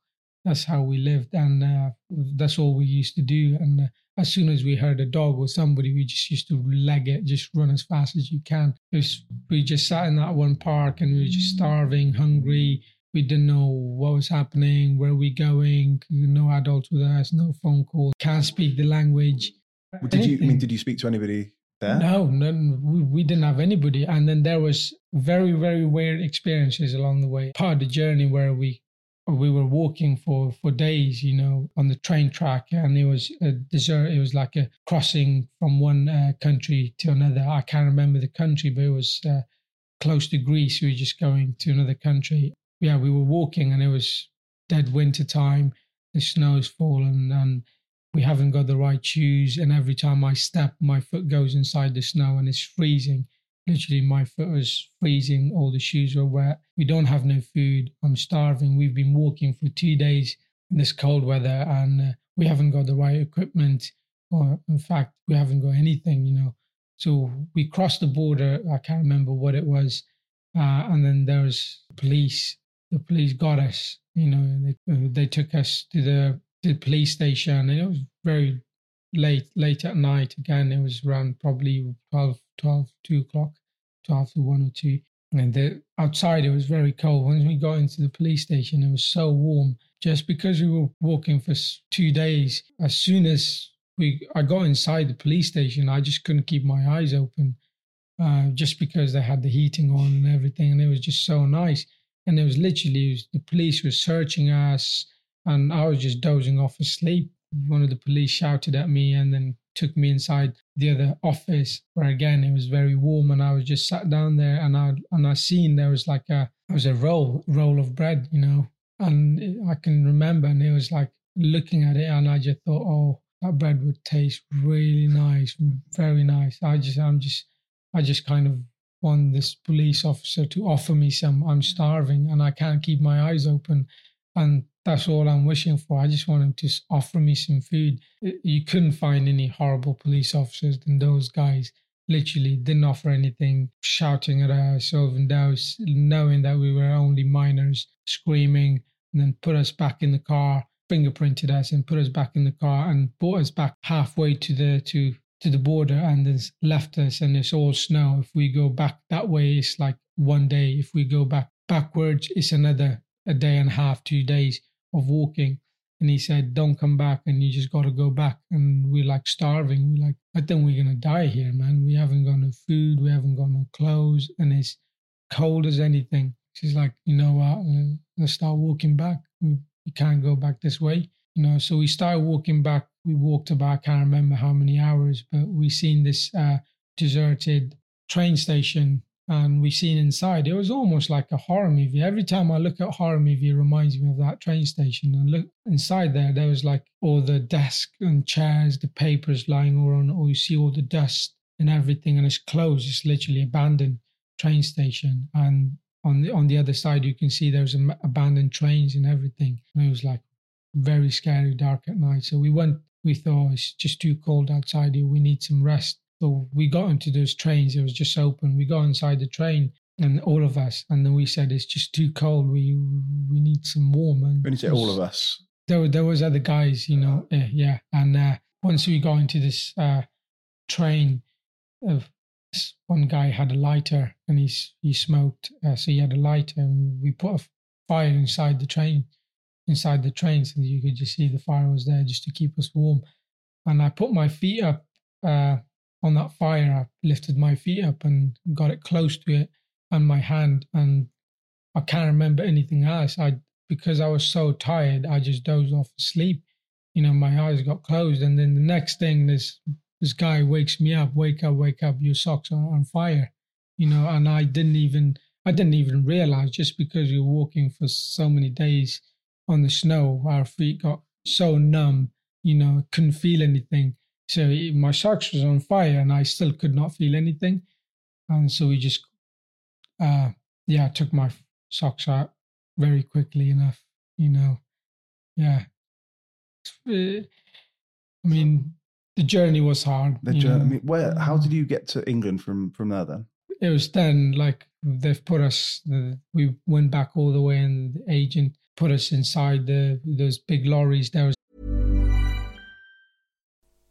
that's how we lived and uh, that's all we used to do and uh, as soon as we heard a dog or somebody we just used to leg it just run as fast as you can was, we just sat in that one park and we were just starving hungry we didn't know what was happening where we going no adults with us no phone call can't speak the language did anything. you I mean did you speak to anybody there? No, no, we, we didn't have anybody. And then there was very, very weird experiences along the way. Part of the journey where we we were walking for for days you know on the train track and it was a desert it was like a crossing from one uh, country to another. I can't remember the country but it was uh, close to greece. We were just going to another country. Yeah we were walking and it was dead winter time. The snow's fallen and we haven't got the right shoes and every time i step my foot goes inside the snow and it's freezing literally my foot was freezing all the shoes were wet. We don't have no food. I'm starving. We've been walking for two days in this cold weather and uh, we haven't got the right equipment or in fact we haven't got anything you know. So we crossed the border. I can't remember what it was uh, and then there was police. The police got us you know they, they took us to the, to the police station and it was very late late at night. Again it was around probably 12 12 2 o'clock 12 to 1 or 2 and the outside it was very cold. Once we got into the police station it was so warm. Just because we were walking for two days as soon as we i got inside the police station i just couldn't keep my eyes open uh, just because they had the heating on and everything and it was just so nice. And it was literally it was, the police were searching us and i was just dozing off asleep. One of the police shouted at me and then took me inside the other office where again it was very warm and I was just sat down there and I and I seen there was like a it was a roll roll of bread, you know, and I can remember, and it was like looking at it, and I just thought, oh, that bread would taste really nice, very nice. I just, I'm just, I just kind of want this police officer to offer me some. I'm starving and I can't keep my eyes open, and that's all I'm wishing for. I just want him to offer me some food. You couldn't find any horrible police officers than those guys. Literally didn't offer anything, shouting at us, over and those, knowing that we were only minors, screaming, and then put us back in the car, fingerprinted us, and put us back in the car, and brought us back halfway to the to to the border, and then left us, and it's all snow. If we go back that way, it's like one day. If we go back backwards, it's another a day and a half, two days of walking. And he said, Don't come back and you just got to go back. And we're like starving. We're like, I think we're to die here, man. We haven't got no food. We haven't got no clothes. And it's cold as anything. She's like, You know what? Uh, let's start walking back. We, we can't go back this way. You know, so we started walking back. We walked about, I can't remember how many hours, but we seen this uh, deserted train station and we've seen inside. It was almost like a horror movie. Every time I look at horror movie, it reminds me of that train station. And look inside there, there was like all the desk and chairs, the papers lying all on, or you see all the dust and everything, and it's closed. It's literally abandoned train station. And on the on the other side, you can see there's abandoned trains and everything. And it was like very scary, dark at night. So we went. We thought oh, it's just too cold outside here. We need some rest. So we got into those trains. It was just open. We got inside the train, and all of us, and then we said it's just too cold. We we need some warm. And when you say all of us, there there was other guys, you know, uh, yeah. And uh, once we got into this uh, train, of this one guy had a lighter and he he smoked, uh, so he had a lighter, and we put a fire inside the train, inside the train, so that you could just see the fire was there just to keep us warm. And I put my feet up uh, on that fire, I lifted my feet up and got it close to it and my hand, and I can't remember anything else. I because I was so tired, I just dozed off asleep. You know, my eyes got closed, and then the next thing, this this guy wakes me up, wake up, wake up, your socks are on fire. You know, and I didn't even I didn't even realize just because you're walking for so many days on the snow, our feet got so numb. You know, couldn't feel anything so my socks was on fire and I still could not feel anything. And so we just, uh, yeah, took my socks out very quickly enough, you know. Yeah. Uh, I mean, the journey was hard. The journey. I mean, where? How did you get to England from from there? Then it was then like they've put us. We went back all the way, and the agent put us inside the those big lorries. There was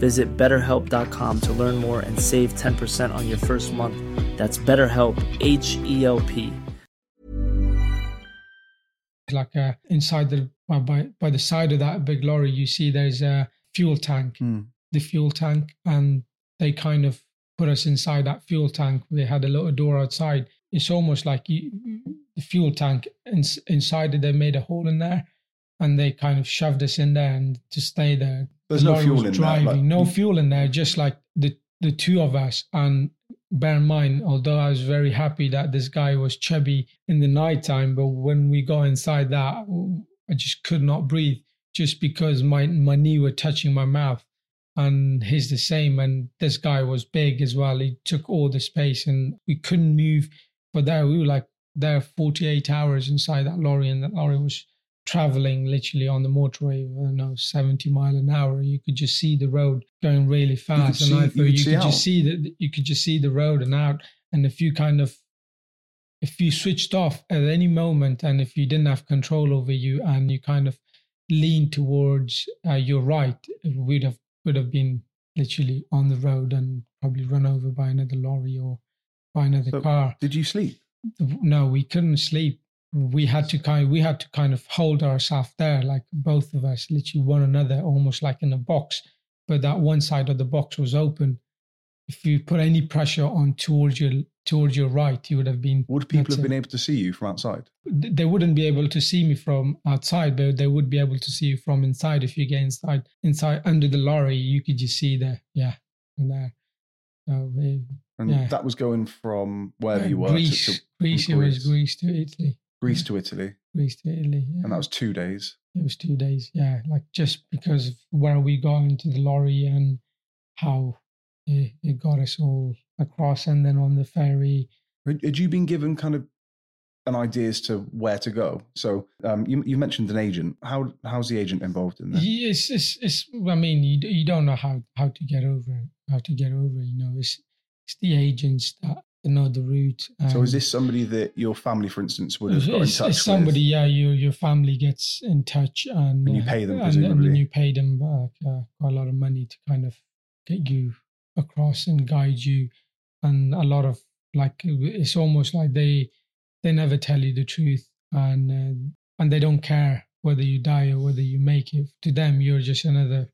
Visit betterhelp.com to learn more and save 10% on your first month. That's BetterHelp, H E L P. Like uh, inside the by by the side of that big lorry, you see there's a fuel tank, mm. the fuel tank, and they kind of put us inside that fuel tank. They had a little door outside, it's almost like you, the fuel tank in, inside it. They made a hole in there, and they kind of shoved us in there and to stay there. There's The no fuel in driving, there. like- no fuel in there. Just like the the two of us. And bear in mind, although I was very happy that this guy was chubby in the nighttime, but when we got inside that, I just could not breathe just because my my knee were touching my mouth and he's the same and this guy was big as well he took all the space and we couldn't move but there we were like there 48 hours inside that lorry and that lorry was traveling literally on the motorway I don't know 70 mile an hour you could just see the road going really fast. See- and I you thought could you could just see that you could just see the road and out. And if you kind of if you switched off at any moment and if you didn't have control over you and you kind of leaned towards uh, your right we'd have would have been literally on the road and probably run over by another lorry or by another So- car. Did you sleep? no we couldn't sleep we had to kind we had to kind of hold ourselves there like both of us literally one another almost like in a box but that one side of the box was open if you put any pressure on towards your towards your right you would have been Would people have been able to see you from outside? they wouldn't be able to see me from outside, but they would be able to see you from inside. If you get inside, inside under the lorry, you could just see the yeah, there. So And Yeah. that was going from wherever you were to- Greece, to, Greece, from it was Greece to Italy, Greece to Italy, Greece to Italy. Yeah. and that was two days. it was two days. Yeah, like just because of where we got into the lorry and how it, it got us all across, and then on the ferry. Had you been given kind of an idea as to where to go? So um, you, you mentioned an agent. How how's the agent involved in this? Yes, it's, it's, I mean, you, you don't know how, how to get over it, how to get over it, you know, it's, it's the agents that know the route. So is this somebody that your family, for instance, would have got in touch it's somebody, yeah, your, your family gets in touch and, And you uh, pay them, and, and then you pay them back uh, quite a lot of money to kind of get you across and guide you. And a lot of like, it's almost like they, they never tell you the truth and, uh, and they don't care whether you die or whether you make it. To them, you're just another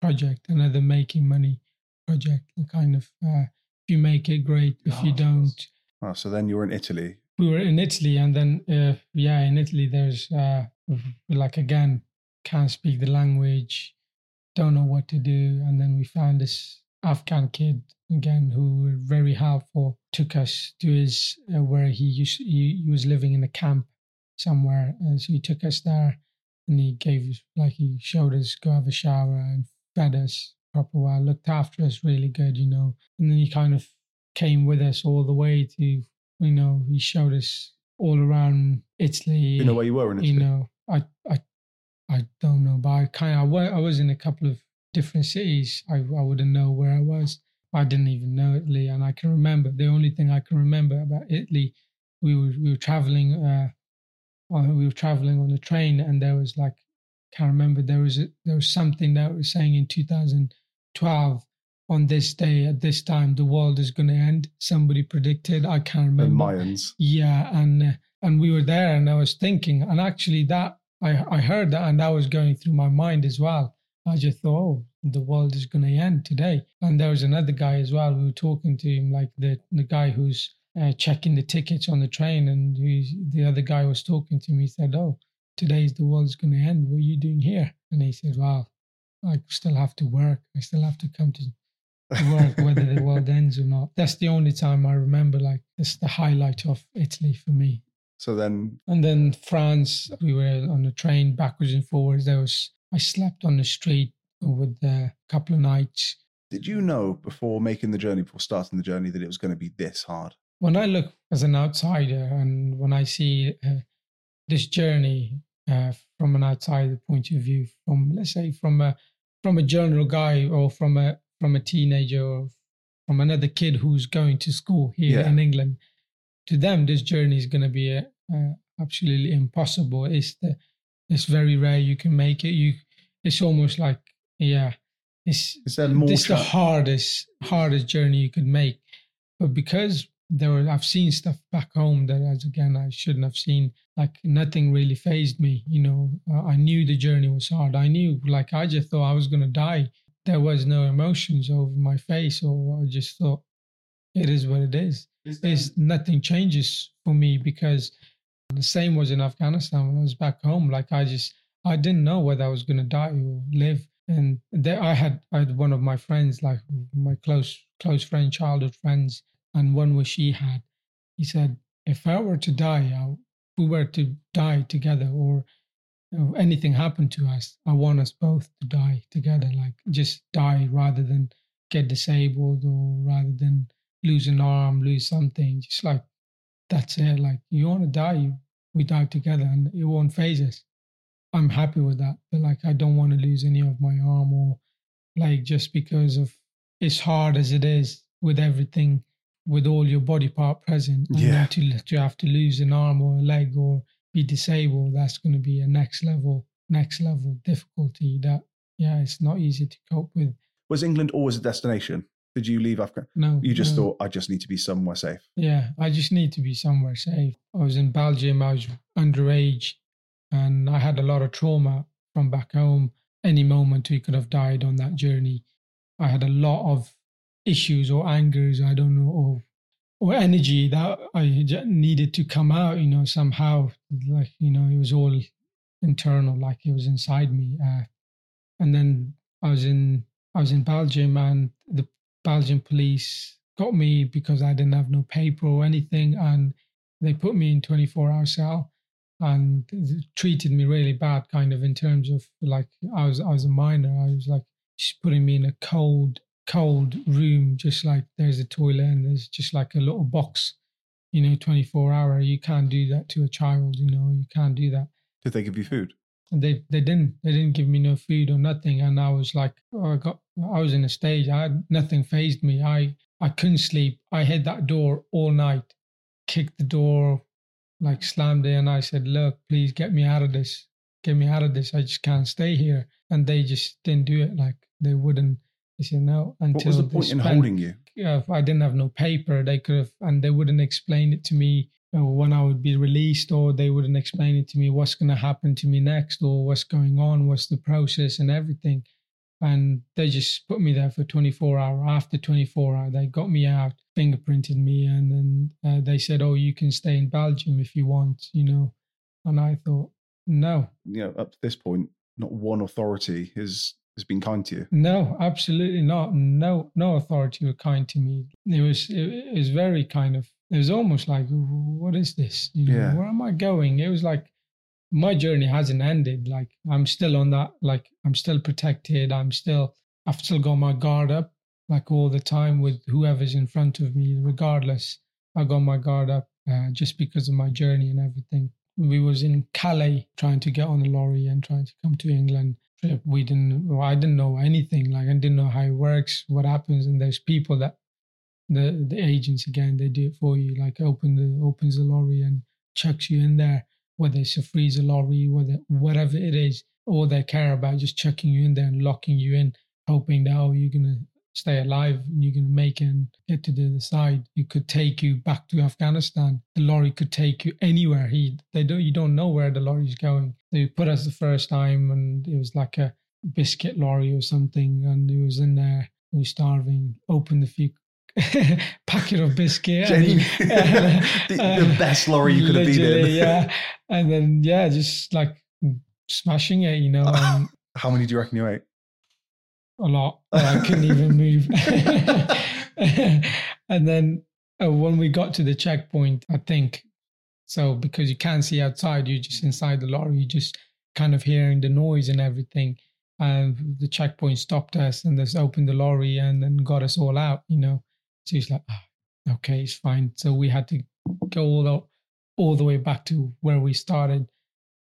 project, another making money project. Kind of, uh, you make it, great. If Oh, you don't, Oh, so then you were in Italy. we were in Italy, and then uh, yeah, in Italy, there's uh, like again, can't speak the language, don't know what to do, and then we found this Afghan kid again who were very helpful. Took us to his uh, where he used he, he was living in a camp somewhere, and so he took us there, and he gave us like he showed us go have a shower and fed us proper well, looked after us really good, you know, and then he kind of came with us all the way to you know he showed us all around Italy. You know where you were in Italy. You know, I I I don't know, but I kind of I wa- I was in a couple of different cities. I I wouldn't know where I was. I didn't even know Italy, and I can remember the only thing I can remember about Italy. We were we were traveling. Uh, we were traveling on a train, and there was like can't remember. There was a, there was something that was saying in 2012 on this day at this time the world is going to end. Somebody predicted. I can't remember. the. Mayans. Yeah, and uh, and we were there, and I was thinking, and actually that I I heard that, and that was going through my mind as well. I just thought, oh, the world is going to end today. And there was another guy as well. We were talking to him, like the the guy who's uh, checking the tickets on the train, and he's, the other guy was talking to me. He said, "Oh, today's the world's going to end. What are you doing here?" And he said, "Well, I still have to work. I still have to come to to work whether the world ends or not. That's the only time I remember like it's the highlight of Italy for me. So then, And then France, we were on the train backwards and forwards. There was I slept on the street with a couple of nights. did you know before making the journey, before starting the journey, that it was going to be this hard? When I look as an outsider and when I see uh, this journey uh, from an outsider point of view, from let's say from a from a general guy or from a from a teenager or from another kid who's going to school here Yeah. in England, to them this journey is going to be uh uh absolutely impossible. It's the it's very rare you can make it. You it's almost like yeah, it's more this the hardest hardest journey you could make but because there were i've seen stuff back home that as again i shouldn't have seen. Like nothing really fazed me you know? Uh, i knew the journey was hard. I knew like i just thought i was going to die. There was no emotions over my face or i just thought it is what it is. Is nothing changes for me because the same was in Afghanistan when I was back home. Like I just I didn't know whether I was going to die or live. And there I had I had one of my friends, like my close close friend, childhood friends, and one was she had. He said, if I were to die, I, we were to die together, or anything happened to us, I want us both to die together. Like just die rather than get disabled, or rather than lose an arm, lose something. Just like that's it. Like you want to die, we die together, and it won't faze us. I'm happy with that. But like, I don't want to lose any of my arm or like just because of it's hard as it is with everything, with all your body part present. And Yeah. To, to have to lose an arm or a leg or be disabled, that's going to be a next level, next level difficulty that, yeah, it's not easy to cope with. Was England always a destination? Did you leave Afghanistan? No. You just no. thought, I just need to be somewhere safe. Yeah, I just need to be somewhere safe. I was in Belgium, I was underage, and I had a lot of trauma from back home. Any moment we could have died on that journey. I had a lot of issues or angers, I don't know, or or energy that I needed to come out, you know, somehow. Like, you know, it was all internal, like it was inside me. Uh, and then I was in I was in Belgium and the Belgian police got me because I didn't have no paper or anything, and they put me in 24 hour cell and treated me really bad, kind of in terms of like I was I was a minor. I was like putting me in a cold cold room, just like there's a toilet and there's just like a little box, you know, 24 hour. You can't do that to a child, you know, you can't do that. Did they give you food? and they they didn't they didn't give me no food or nothing. And i was like oh, i got i was in a stage i had nothing fazed me. I i couldn't sleep. I hit that door all night kicked the door like slammed it. And i said look please get me out of this. Get me out of this. I just can't stay here. And they just didn't do it. Like they wouldn't they said no until What was the point in holding you? yeah, if I didn't have no paper, they could have, and they wouldn't explain it to me uh, when I would be released, or they wouldn't explain it to me what's going to happen to me next, or what's going on, what's the process, and everything. And they just put me there for 24 hour. After 24 hour, they got me out, fingerprinted me, and then uh, they said, "Oh, you can stay in Belgium if you want," you know. And I thought, no, You know, up to this point, not one authority has has been kind to you. No, absolutely not. No, no authority were kind to me. It was, it, it was very kind of. It was almost like, what is this? You know, Yeah. where am I going? It was like my journey hasn't ended. Like I'm still on that. Like I'm still protected. I'm still. I've still got my guard up, like all the time with whoever's in front of me. Regardless, I got my guard up uh, just because of my journey and everything. We was in Calais trying to get on the lorry and trying to come to England We didn't. Well, I didn't know anything. Like I didn't know how it works, what happens, and there's people that the the agents again they do it for you. Like open the opens the lorry and chucks you in there, whether it's a freezer lorry, whether whatever it is. All they care about just chucking you in there and locking you in, hoping that oh you're gonna stay alive and you're gonna make it and get to the other side. It could take you back to Afghanistan. The lorry could take you anywhere. He they don't you don't know where the lorry's going. They put us the first time and it was like a biscuit lorry or something and it was in there. We were starving. Opened the few packet of biscuit. and he- Genuinely. Uh, the- the best lorry you could have been in. Yeah. And then yeah, just like smashing it, you know, and How many do you reckon you ate? A lot. I couldn't even move. and then uh, when we got to the checkpoint, I think so because you can't see outside, you're just inside the lorry, you're just kind of hearing the noise and everything. And the checkpoint stopped us and just opened the lorry and then got us all out, you know. So he's like, "Ah, okay, it's fine. So we had to go all the, all the way back to where we started.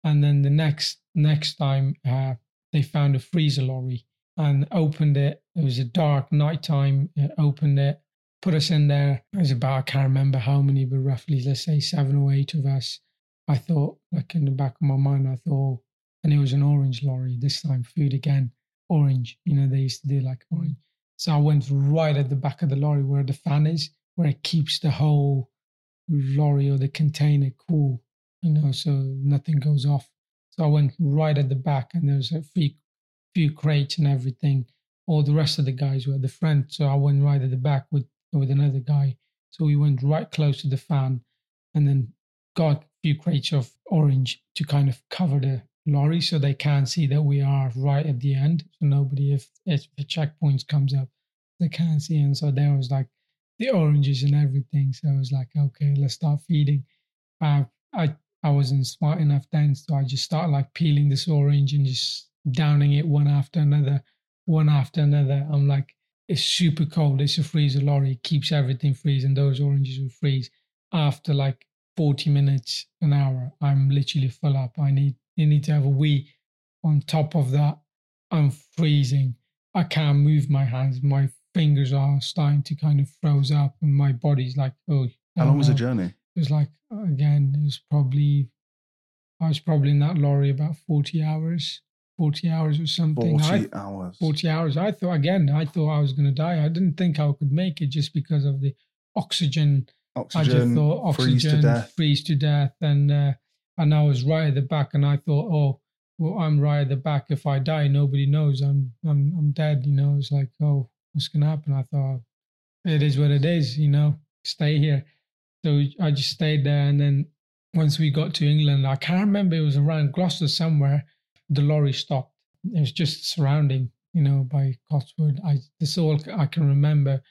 And then the next next time, uh, they found a freezer lorry and opened it. It was a dark nighttime. It opened it, put us in there. It was about I can't remember how many, but roughly let's say seven or eight of us. I thought, like in the back of my mind, I thought, and it was an orange lorry this time, food again, orange. You know, they used to do like orange. So I went right at the back of the lorry where the fan is, where it keeps the whole lorry or the container cool, you know, so nothing goes off. So I went right at the back, and there was a few, few crates and everything. All the rest of the guys were at the front, so I went right at the back with with another guy. So we went right close to the fan and then got a few crates of orange to kind of cover the lorry so they can't see that we are right at the end. So nobody, if, if the checkpoints comes up, they can't see. And so there was like the oranges and everything. So I was like, okay, let's start feeding. Uh, I I wasn't smart enough then, so I just started like peeling this orange and just downing it one after another, one after another. I'm like, it's super cold. It's a freezer lorry. It keeps everything freezing. Those oranges will freeze after like 40 minutes, an hour. I'm literally full up. I need you need to have a wee. On top of that, I'm freezing. I can't move my hands. My fingers are starting to kind of froze up, and my body's like, oh. How long was the journey? It was like again, it was probably I was probably in that lorry about forty hours. 40 hours or something. 40 I, hours. 40 hours. I thought, again, I thought I was going to die. I didn't think I could make it just because of the oxygen. Oxygen, I just thought oxygen, freeze to death. Freeze to death. And, uh, and I was right at the back and I thought, oh, well, I'm right at the back. If I die, nobody knows I'm, I'm, I'm dead. You know, it's like, oh, what's going to happen? I thought, it is what it is, you know, stay here. So I just stayed there. And then once we got to England, I can't remember, it was around Gloucester somewhere, the lorry stopped. It was just surrounding, you know, by Cotswold. I, this all I can remember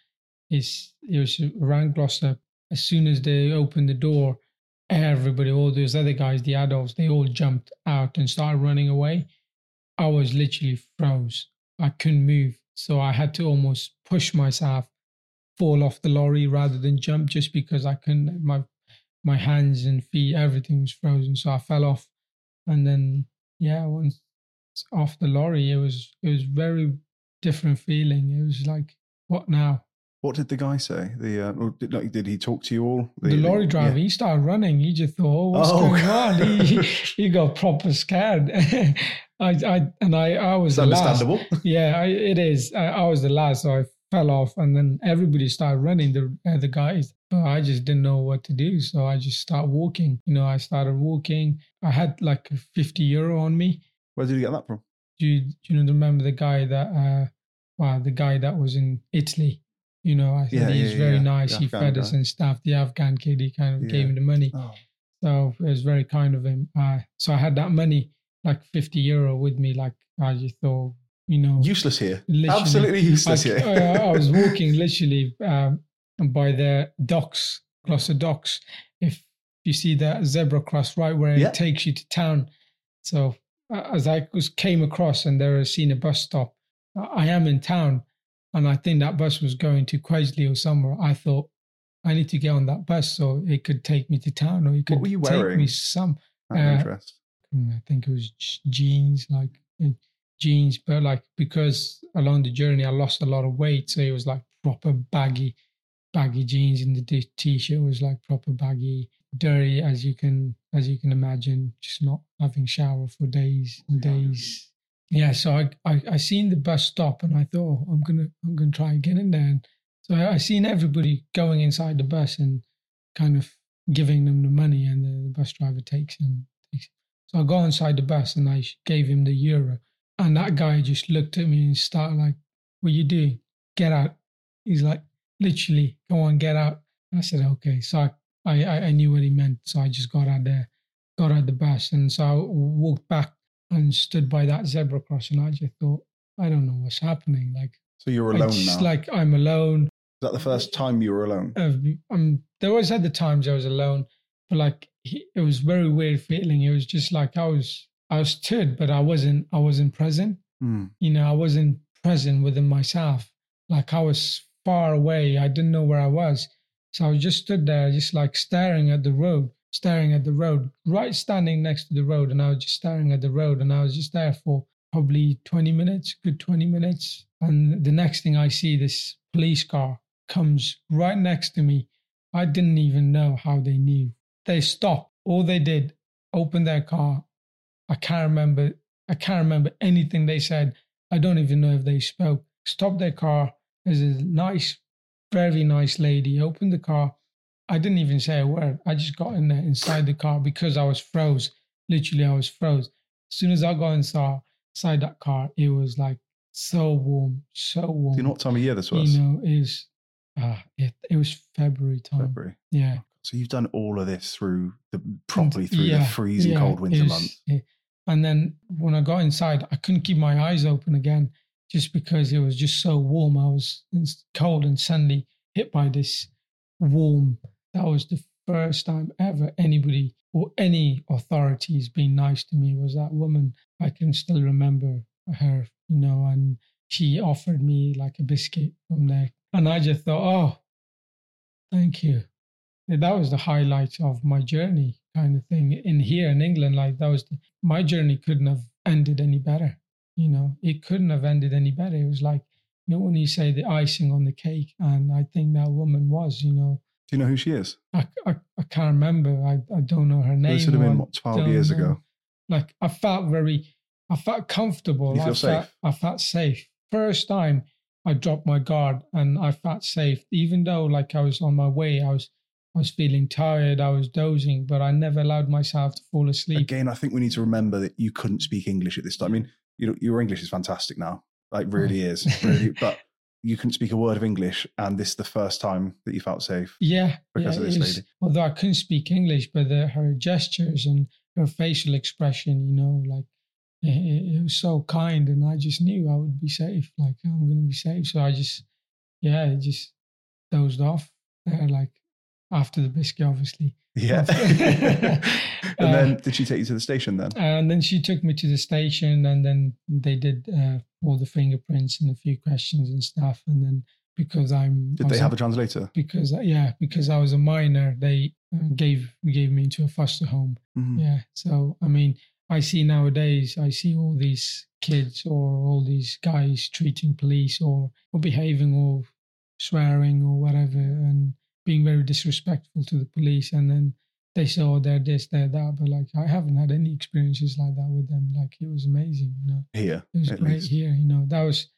is it was around Gloucester. As soon as they opened the door, everybody, all those other guys, the adults, they all jumped out and started running away. I was literally froze. I couldn't move. So I had to almost push myself fall off the lorry rather than jump just because I couldn't my my hands and feet everything was frozen so I fell off and then yeah once off the lorry it was it was very different feeling it was like what now what did the guy say? The uh, did, like, did he talk to you all? The, the lorry driver, yeah. he started running. He just thought, "Oh, what's oh. going on?" He, he got proper scared. I, I, and I, I was it's understandable. Last. Yeah, I, it is. I, I, was the last, so I fell off, and then everybody started running. The uh, the guys, but I just didn't know what to do, so I just started walking. You know, I started walking. I had like fifty euro on me. Where did you get that from? Do you, do you remember the guy that, uh, well, the guy that was in Italy? You know, I think yeah, he's yeah, very yeah. nice. The he Afghan fed guy. us and stuff. The Afghan kid, he kind of gave me the money. Oh. So it was very kind of him. Uh, so I had that money, like 50 euro with me. Like I just thought, you know, useless here. Absolutely useless I, here. I, I, was walking literally um, by the docks, Gloucester docks. If you see that zebra cross right where yeah. it takes you to town. So uh, as I was came across and there was seen a bus stop, I am in town, and I think that bus was going to Quedgeley or somewhere. I thought I need to get on that bus so it could take me to town, or it could take me some. Uh, interest. I think it was jeans, like jeans, but like because along the journey I lost a lot of weight, so it was like proper baggy, baggy jeans, and the t-shirt was like proper baggy, dirty as you can as you can imagine, just not having shower for days and days. Yeah, so I, I I seen the bus stop and I thought oh, I'm gonna I'm gonna try and get in there. And so I, I seen everybody going inside the bus and kind of giving them the money, and the, the bus driver takes and. So I go inside the bus and I gave him the euro and that guy just looked at me and started like, What you doing? Get out. He's like, literally, go on, get out. I said, Okay. So I, I, I knew what he meant. So I just got out there, got out the bus. And so I walked back and stood by that zebra crossing. I just thought, I don't know what's happening. Like, so you're alone just, now? Like, I'm alone. Is that the first time you were alone? Uh, um, there was had the times I was alone, but like, he, it was very weird feeling. It was just like I was I was stood, but I wasn't I wasn't present. Mm. You know, I wasn't present within myself. Like I was far away. I didn't know where I was. So I just stood there, just like staring at the road, staring at the road, right standing next to the road. And I was just staring at the road. And I was just there for probably 20 minutes, good 20 minutes. And the next thing I see, this police car comes right next to me. I didn't even know how they knew. They stopped. All they did, opened their car I can't remember. I can't remember anything they said. I don't even know if they spoke. Stopped their car. There's a nice, very nice lady. Opened the car. I didn't even say a word. I just got in there inside the car because I was froze. Literally, I was froze. As soon as I got inside, inside that car, it was like so warm, so warm. Do you know what time of year this was? You know, is uh, it, it was February time. February. Yeah. So you've done all of this through the properly through Yeah, the freezing yeah, cold winter was- months. yeah. And then when I got inside, I couldn't keep my eyes open again just because it was just so warm. I was cold and suddenly hit by this warm. That was the first time ever anybody or any authorities been nice to me was that woman. I can still remember her, you know, and she offered me like a biscuit from there. And I just thought, oh, thank you. That was the highlight of my journey kind of thing in here in england like that was the, my journey couldn't have ended any better you know it couldn't have ended any better it was like you know when you say the icing on the cake and i think that woman was you know Do you know who she is? i, I, I can't remember I, I don't know her name This would have been what, 12 years know. ago. like i felt very i felt comfortable You I feel felt, safe? i felt safe first time i dropped my guard and i felt safe even though like i was on my way i was I was feeling tired. I was dozing, but I never allowed myself to fall asleep. Again, I think we need to remember that you couldn't speak English at this time. I mean, you know, your English is fantastic now. Like really Mm. is. Really, but you couldn't speak a word of English and this is the first time that you felt safe. Yeah, because yeah, of this was- lady. Although I couldn't speak English, but the, her gestures and her facial expression, you know, like it, it was so kind, and I just knew I would be safe. Like I'm going to be safe, so I just, yeah, I just dozed off there, like after the biscuit, obviously. Yeah. and Uh, then did she take you to the station then? And then she took me to the station, and then they did uh, all the fingerprints and a few questions and stuff. And then because I'm, Did they have a translator? because yeah because I was a minor they uh, gave gave me into a foster home Mhm. yeah so I mean I see nowadays I see all these kids or all these guys treating police or or behaving or swearing or whatever and being very disrespectful to the police and then they oh they're this they're that but like I haven't had any experiences like that with them. Like it was amazing you know? Here, it was great least. here you know? That was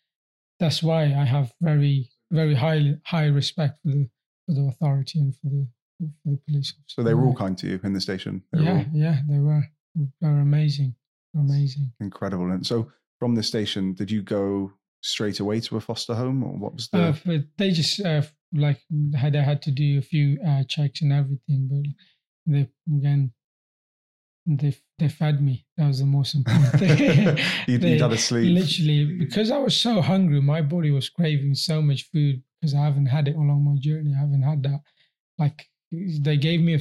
that's why i have very very high high respect for the for the authority and for the for the police So they were all kind to you in the station. They yeah all? yeah they were. They were amazing. Amazing. Incredible. And so from the station, did you go straight away to a foster home or what was the uh, they just uh, like had i had to do a few uh, checks and everything but they again they they fed me. That was the most important thing. You'd- They you'd had a sleep. literally because i was so hungry my body was craving so much food because i haven't had it along my journey i haven't had that. Like they gave me a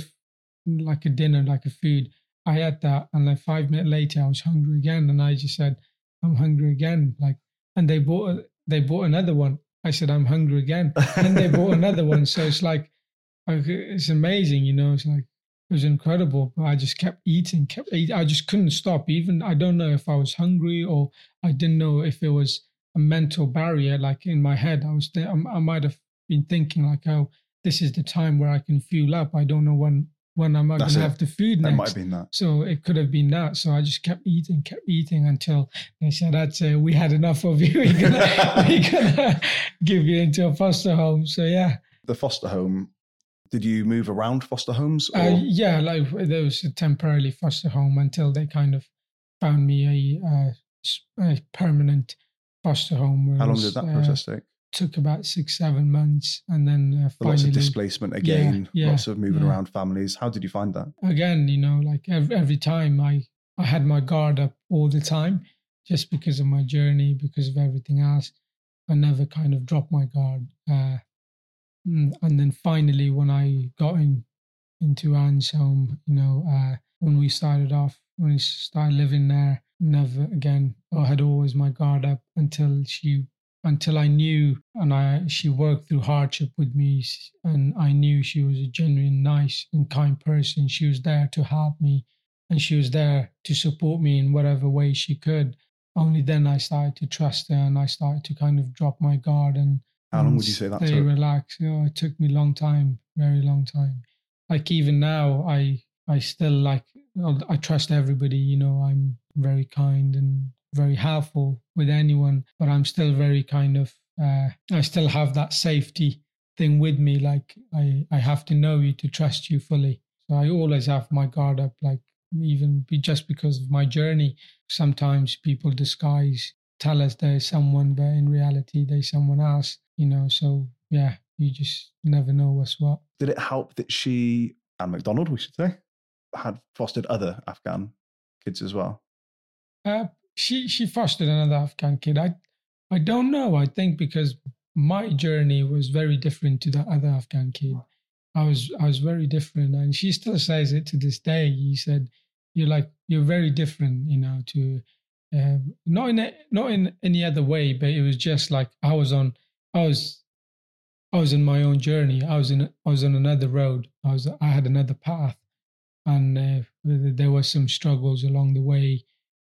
like a dinner like a food. I had that and then five minutes later i was hungry again and i just said i'm hungry again. Like and they bought they bought another one. I said i'm hungry again. And they bought another one. So it's like it's amazing you know it's like it was incredible. But i just kept eating kept eating i just couldn't stop. Even i don't know if i was hungry or i didn't know if it was a mental barrier like in my head. I was th- i might have been thinking like oh this is the time where i can fuel up. I don't know when when am i going to have the food that next might have been that. so it could have been that. So I just kept eating, kept eating until they said, "That's uh, we had enough of you. We're gonna, we're gonna give you into a foster home." So yeah, The foster home, did you move around foster homes? Or uh, yeah, like there was a temporarily foster home until they kind of found me a, uh, s- a permanent foster home. how long was, did that uh, process take? Took about six, seven months, and then uh, Lots of displacement again, yeah, lots of moving yeah. around families. How did you find that? again, you know, like every, every time I, I had my guard up all the time just because of my journey, because of everything else. I never kind of dropped my guard. Uh, mm, and then finally, when I got in into Anne's home, you know, uh, when we started off, when we started living there, never again, I had always my guard up until she until I knew and I she worked through hardship with me and I knew she was a genuine nice and kind person. She was there to help me and she was there to support me in whatever way she could. Only then I started to trust her and I started to kind of drop my guard and How long and would you say that stay took? relaxed. You know, it took me a long time, very long time. Like even now, I I still like I trust everybody. You know, I'm very kind and very helpful with anyone, but I'm still very kind of uh, I still have that safety thing with me. Like I I have to know you to trust you fully. So I always have my guard up. Like even be just because of my journey. Sometimes people disguise, tell us there's someone, but in reality there's someone else. You know, so yeah, you just never know what's what. Did it help that she Anne McDonald, we should say, had fostered other Afghan kids as well? Uh, she she fostered another Afghan kid. I I don't know. I think because my journey was very different to that other Afghan kid. I was I was very different, and she still says it to this day. He said, "You're like you're very different, you know." To uh, not in a, not in any other way, but it was just like I was on. I was I was in my own journey. I was in I was on another road. I was I had another path, and uh, there were some struggles along the way,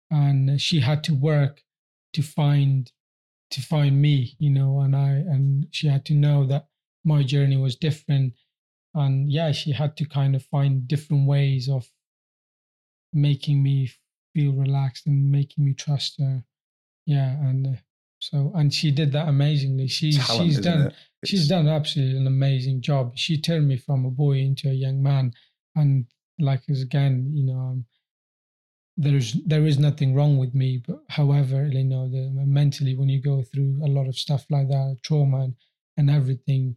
and she had to work to find to find me, you know, and I and she had to know that my journey was different. And yeah she had to kind of find different ways of making me feel relaxed and making me trust her. Yeah and uh, so and she did that amazingly. She Talent, she's done she's done absolutely an amazing job. She turned me from a boy into a young man. And like as again you know um, there's there is nothing wrong with me but however you know the mentally when you go through a lot of stuff like that trauma and, and everything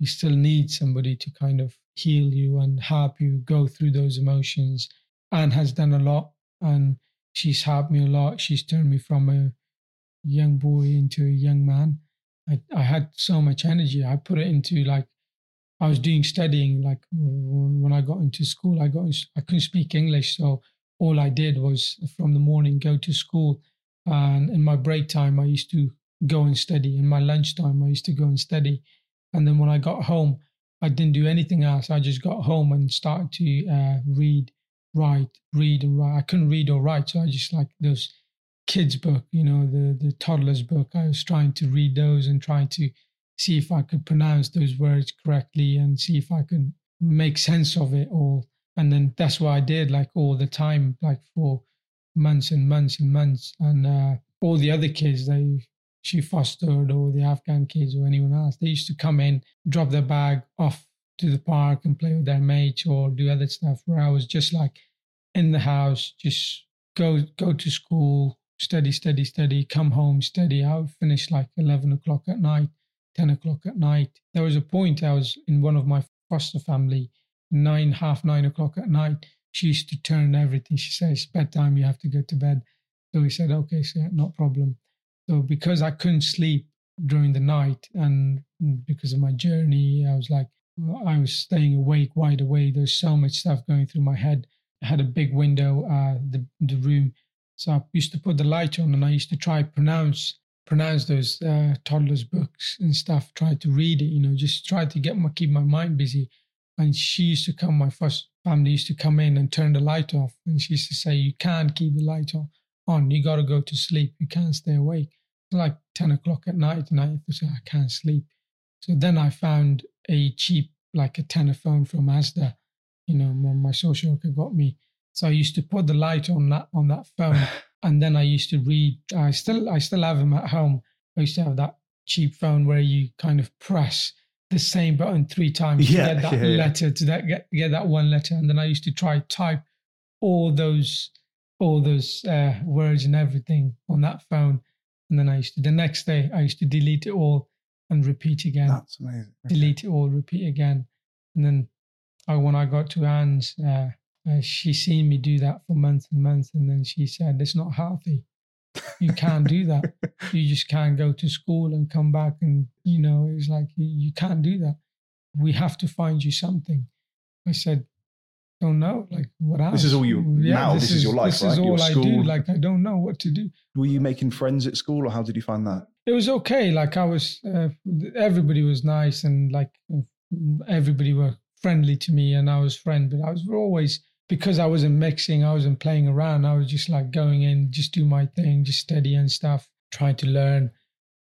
you still need somebody to kind of heal you and help you go through those emotions. Anne has done a lot and she's helped me a lot. She's turned me from a young boy into a young man. I, I had so much energy. I put it into like, I was doing studying. Like when I got into school, I got, I couldn't speak English. So all I did was from the morning go to school. And in my break time, I used to go and study. In my lunchtime, I used to go and study. And then when I got home, I didn't do anything else. I just got home and started to uh, read, write, read and write. I couldn't read or write, so I just like those kids' book, you know, the the toddlers' book. I was trying to read those and trying to see if I could pronounce those words correctly and see if I could make sense of it all. And then that's what I did, like all the time, like for months and months and months. And uh, all the other kids, they she fostered or the Afghan kids or anyone else. They used to come in, drop their bag off to the park and play with their mates or do other stuff where I was just like in the house, just go go to school, study, study, study, come home, study. I would finish like eleven o'clock at night, ten o'clock at night. There was a point I was in one of my foster family, nine, half nine o'clock at night. She used to turn everything. She says, bedtime, you have to go to bed. So we said, okay, so not problem. So because I couldn't sleep during the night and because of my journey, I was like, I was staying awake, wide awake. There's so much stuff going through my head. I had a big window, uh, the the room, so I used to put the light on and I used to try pronounce pronounce those uh, toddlers' books and stuff. Try to read it, you know, just try to get my keep my mind busy. And she used to come. My first family used to come in and turn the light off, and she used to say, "You can't keep the light on. On, you got to go to sleep. You can't stay awake." like 10 o'clock at night and I, used to say, I can't sleep. So then I found a cheap, like a tenner phone from Asda. You know, my, my social worker got me. So I used to put the light on that on that phone, and then I used to read. I still I still have them at home. I used to have that cheap phone where you kind of press the same button three times to get that yeah, letter yeah. to that get, get that one letter, and then I used to try type all those all those uh, words and everything on that phone. And then I used to, the next day, I used to delete it all and repeat again. That's amazing. Okay. Delete it all, repeat again. And then I, when I got to Anne's, uh, uh, she seen me do that for months and months. And then she said, it's not healthy. You can't do that. you just can't go to school and come back. And, you know, it was like, you can't do that. We have to find you something. I said, don't know like what else. This is all you yeah, now. This, this is, is, your life, this right? is all your I do. Like I don't know what to do. Were you making friends at school, or how did you find that? It was okay. Like I was, uh, everybody was nice, and like everybody were friendly to me, and I was friend. But I was always because I wasn't mixing, I wasn't playing around. I was just like going in, just do my thing, just study and stuff, trying to learn.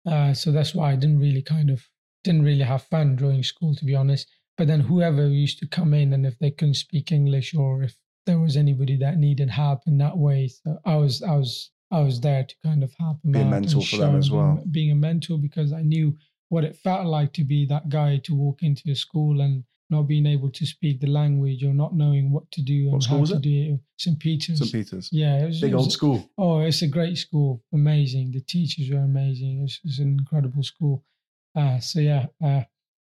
Uh, so that's why I didn't really kind of didn't really have fun during school, to be honest. But then whoever used to come in, and if they couldn't speak English or if there was anybody that needed help in that way, so I was I was I was there to kind of help them be a mentor for them as well. Being a mentor because I knew what it felt like to be that guy to walk into a school and not being able to speak the language or not knowing what to do and how to it? do it. St. Peter's. St. Peter's. Yeah, it was big it was, old school. Oh, it's a great school. Amazing. The teachers were amazing. It's, it's an incredible school. Uh, so yeah, uh,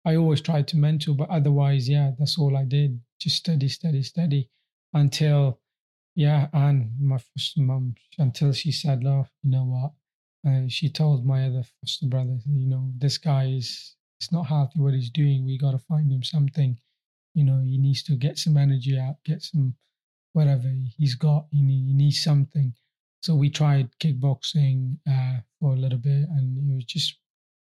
I always tried to mentor, but otherwise, yeah, that's all I did. Just study, study, study, until, yeah, and my foster mum, until she said, "Love, you know what? Uh, she told my other foster brother, you know, this guy is it's not healthy what he's doing. We got to find him something. You know, he needs to get some energy out, get some whatever he's got. He, need, he needs something. So we tried kickboxing uh, for a little bit, and it was just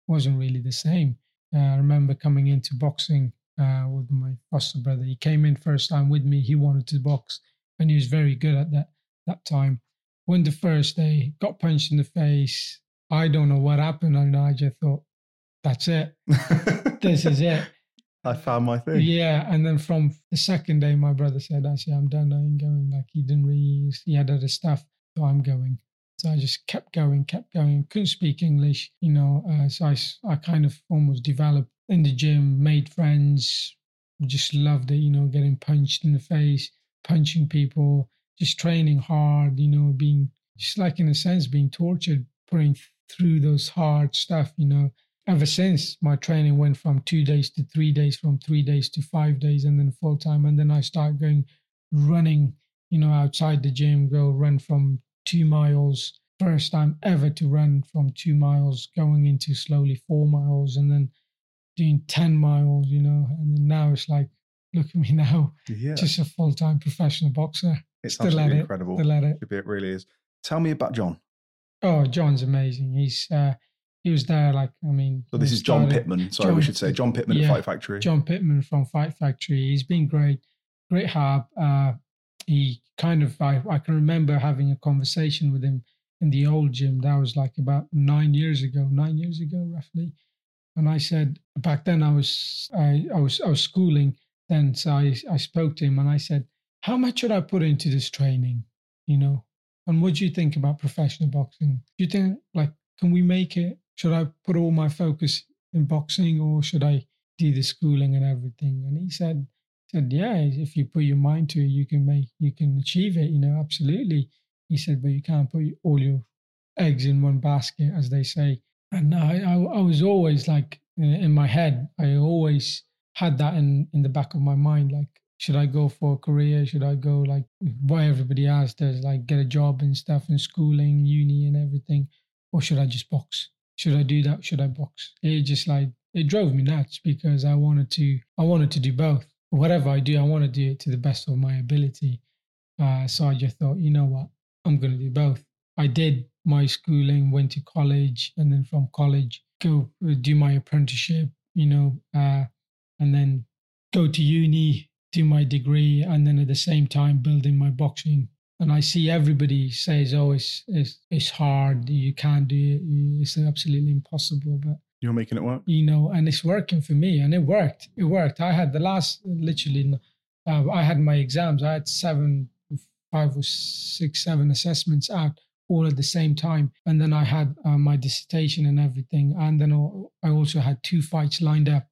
wasn't really the same. Uh, I remember coming into boxing uh, with my foster brother. He came in first time with me. He wanted to box, and he was very good at that that time. When the first day, got punched in the face. I don't know what happened, and I just thought, "That's it. this is it." I found my thing. Yeah, and then from the second day, my brother said, "Actually, I'm done. I ain't going." Like he didn't really, he had other stuff, so I'm going. So I just kept going, kept going. Couldn't speak English, you know. Uh, so I, I kind of almost developed in the gym, made friends, just loved it, you know, getting punched in the face, punching people, just training hard, you know, being just like in a sense being tortured, putting through those hard stuff, you know. Ever since my training went from two days to three days, from three days to five days, and then full time, and then I started going running, you know, outside the gym, go run from two miles. First time ever to run from two miles, going into slowly four miles, and then doing 10 miles, you know. And now it's like, look at me now, Yeah. just a full time professional boxer. It's Still absolutely at it. incredible. Still at it. It really is. Tell me about John. Oh, John's amazing. He's, uh, he was there, like, I mean, So this is John started- Pittman. Sorry, we should say John Pittman yeah, at Fight Factory. John Pittman from Fight Factory. He's been great, great hub. Uh, he kind of, I, I can remember having a conversation with him in the old gym. That was like about nine years ago, nine years ago, roughly. And I said, back then I was, I, I was, I was schooling then. So I, I spoke to him and I said, how much should I put into this training? You know, and what do you think about professional boxing? Do you think like, can we make it? Should I put all my focus in boxing or should I do the schooling and everything? And he said, said, yeah, if you put your mind to it, you can make, you can achieve it. You know, absolutely. He said, but you can't put all your eggs in one basket, as they say. And I, I, I was always like in my head, I always had that in, in the back of my mind. Like, should I go for a career? Should I go like why everybody else does, like get a job and stuff and schooling, uni and everything? Or should I just box? Should I do that? Should I box? It just like, it drove me nuts because I wanted to, I wanted to do both. Whatever I do, I want to do it to the best of my ability. Uh, so I just thought, you know what? I'm going to do both. I did my schooling, went to college, and then from college, go uh, do my apprenticeship, you know, uh, and then go to uni, do my degree, and then at the same time building my boxing. And I see everybody says, "Oh, it's it's, it's hard. You can't do it. It's absolutely impossible." But You're making it work. you know, and it's working for me, and it worked. It worked. I had the last, literally, uh, I had my exams. I had seven, five or six, seven assessments out all at the same time, and then I had uh, my dissertation and everything, and then I also had two fights lined up.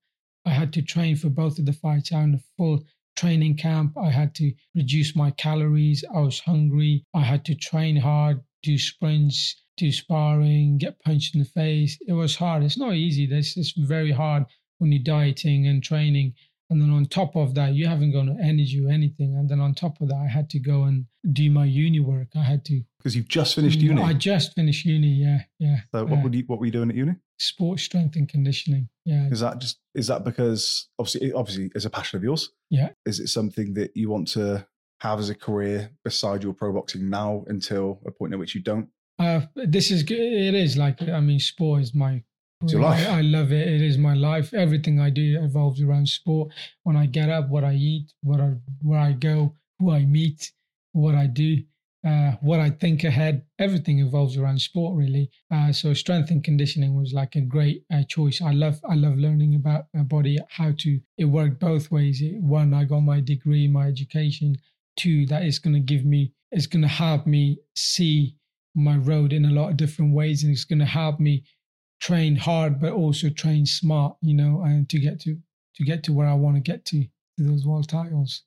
I had to train for both of the fights. I had a full training camp. I had to reduce my calories. I was hungry. I had to train hard, do sprints, do sparring, get punched in the face. It was hard. It's not easy. This is very hard when you're dieting and training. And then on top of that, you haven't got energy or anything. And then on top of that, I had to go and do my uni work. I had to. Because you've just finished mm, uni. I just finished uni. Yeah, yeah. so what yeah. would you what were you doing at uni? Sports strength and conditioning. Yeah, Is that just is that because obviously obviously it's a passion of yours? yeah. Is it something that you want to have as a career beside your pro boxing now until a point at which you don't? Uh, this is it is like I mean, sport is my. It's your life. I, I love it. It is my life. Everything I do evolves around sport. When I get up, what I eat, what I where I go, who I meet, what I do, uh, what I think ahead. Everything evolves around sport, really. Uh, so strength and conditioning was like a great uh, choice. I love I love learning about my body, how to. It worked both ways. It, one, I got my degree, my education. Two, that is going to give me. It's going to help me see my road in a lot of different ways, and it's going to help me train hard, but also train smart. You know, and to get to to get to where I want to get to, to those world titles.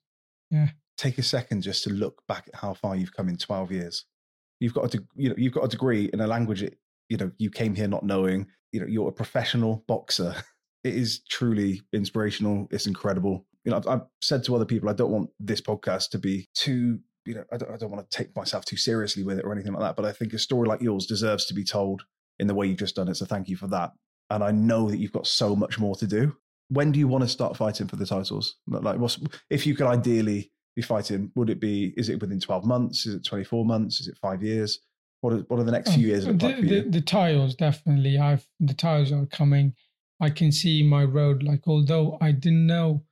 Yeah. Take a second just to look back at how far you've come in twelve years. You've got a de- you know you've got a degree in a language that you know you came here not knowing. You know you're a professional boxer It is truly inspirational. It's incredible. You know, I've, I've said to other people, I don't want this podcast to be too you know, I don't, I don't want to take myself too seriously with it or anything like that. But I think a story like yours deserves to be told in the way you've just done it. So thank you for that. And I know that you've got so much more to do. When do you want to start fighting for the titles? Like, what's, if you could ideally be fighting, would it be? Is it within twelve months? Is it twenty four months? Is it five years? What are, what are the next few years look the, like for you? The, the titles definitely. I've the tiles are coming. I can see my road. Like although I didn't know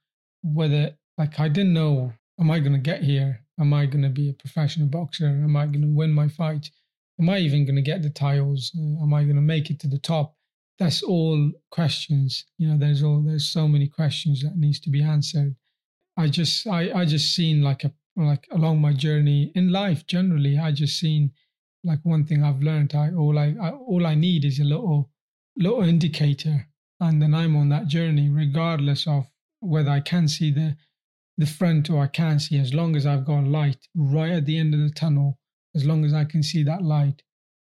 whether, like I didn't know, am I going to get here? Am I going to be a professional boxer? Am I going to win my fight? Am I even going to get the titles? Uh, am I going to make it to the top? That's all questions. You know, there's all there's so many questions that needs to be answered. I just I I just seen like a like along my journey in life generally. I just seen like one thing I've learned, I all I, I all I need is a little little indicator, and then I'm on that journey, regardless of whether I can see the the front or I can't see. As long as I've got light right at the end of the tunnel, as long as I can see that light,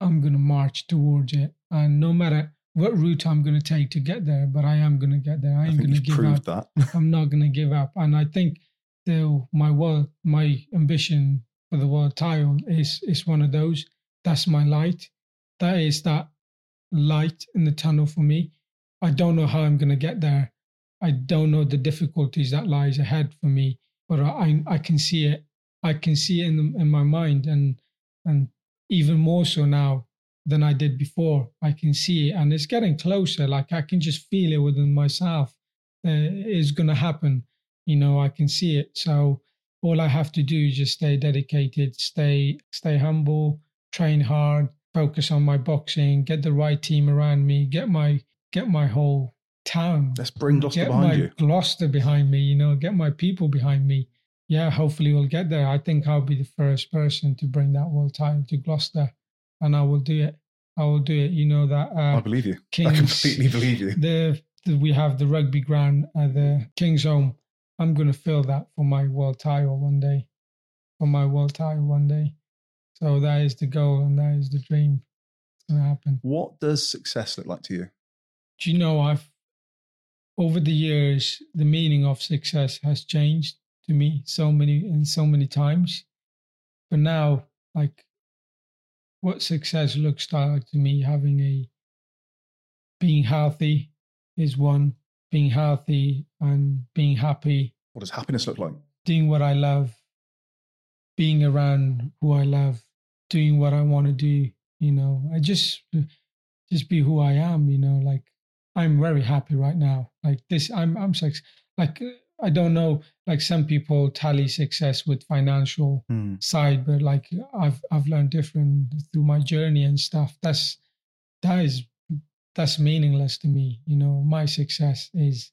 I'm gonna march towards it, and no matter what route I'm going to take to get there, but I am going to get there. I, I am going to give up. That. I'm not going to give up. And I think the my world, my ambition for the world title is is one of those. That's my light. That is that light in the tunnel for me. I don't know how I'm going to get there. I don't know the difficulties that lies ahead for me, but I I can see it. I can see it in in my mind, and and even more so now than I did before. I can see it, and it's getting closer. Like I can just feel it within myself. Uh, it's going to happen. You know, I can see it. So all I have to do is just stay dedicated, stay stay humble, train hard, focus on my boxing, get the right team around me, get my get my whole town. Let's bring Gloucester get behind my you. Gloucester behind me, you know, get my people behind me. Yeah, hopefully we'll get there. I think I'll be the first person to bring that world title to Gloucester, and I will do it. I will do it. You know that. Uh, I believe you. Kings, I completely believe you. The, the we have the rugby ground at the Kingsholm. I'm going to fill that for my world title one day. For my world title one day. So that is the goal and that is the dream. It's going to happen. What does success look like to you? Do you know I've over the years the meaning of success has changed to me so many and so many times. But now, like what success looks like to me, having a being healthy is one, being healthy and being happy. What does happiness look like? Doing what I love, being around who I love, doing what I want to do. You know, I just just be who I am. You know, like I'm very happy right now. Like this, I'm I'm sex. Like I don't know. Like some people tally success with financial mm. side, but like I've I've learned different through my journey and stuff. That's that is that's meaningless to me. You know, my success is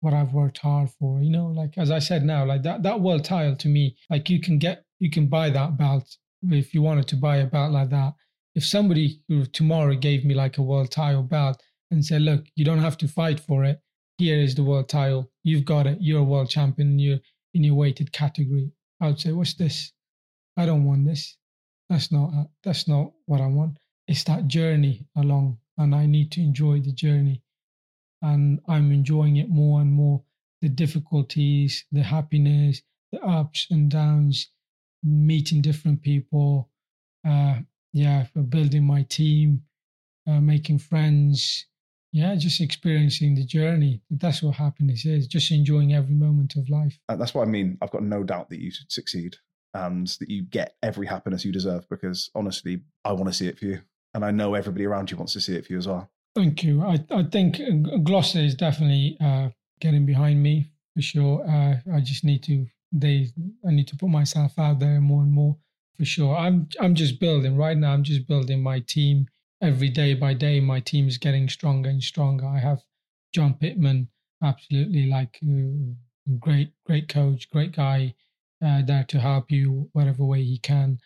what I've worked hard for. You know, like as I said now, like that that world title to me, like you can get you can buy that belt if you wanted to buy a belt like that. If somebody tomorrow gave me like a world title belt and said, look, you don't have to fight for it. Here is the world title. You've got it. You're a world champion in your in your weighted category. I would say, what's this? I don't want this. That's not that's not what I want. It's that journey along, and I need to enjoy the journey and I'm enjoying it more and more. The difficulties, the happiness, the ups and downs, meeting different people, uh, yeah, building my team, uh, making friends, yeah, just experiencing the journey. That's what happiness is. Just enjoying every moment of life. Uh, that's what I mean. I've got no doubt that you succeed and that you get every happiness you deserve. Because honestly, I want to see it for you, and I know everybody around you wants to see it for you as well. Thank you. I, I think Gloucester is definitely uh, getting behind me for sure. Uh, I just need to they I need to put myself out there more and more for sure. I'm I'm just building right now. I'm just building my team every day by day. My team is getting stronger and stronger. I have John Pittman, absolutely like uh, great great coach, great guy uh, there to help you whatever way he can.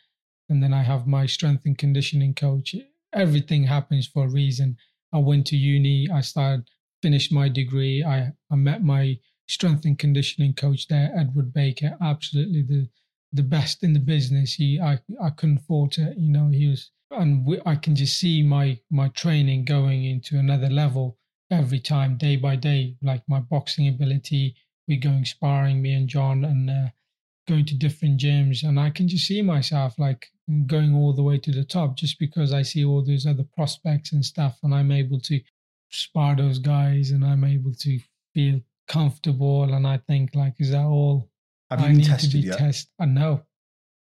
And then I have my strength and conditioning coach. Everything happens for a reason I went to uni. I started, finished my degree. I, I met my strength and conditioning coach there, Edward Baker. Absolutely the the best in the business. He, I, I couldn't fault it. You know, he was, and we, I can just see my my training going into another level. every time, day by day, like my boxing ability. We're going sparring, me and John, and uh, going to different gyms. And I can just see myself like going all the way to the top just because I see all those other prospects and stuff. And I'm able to spar those guys and I'm able to feel comfortable. And I think, like, is that all Have you I been need to tested be yet? tested? And no,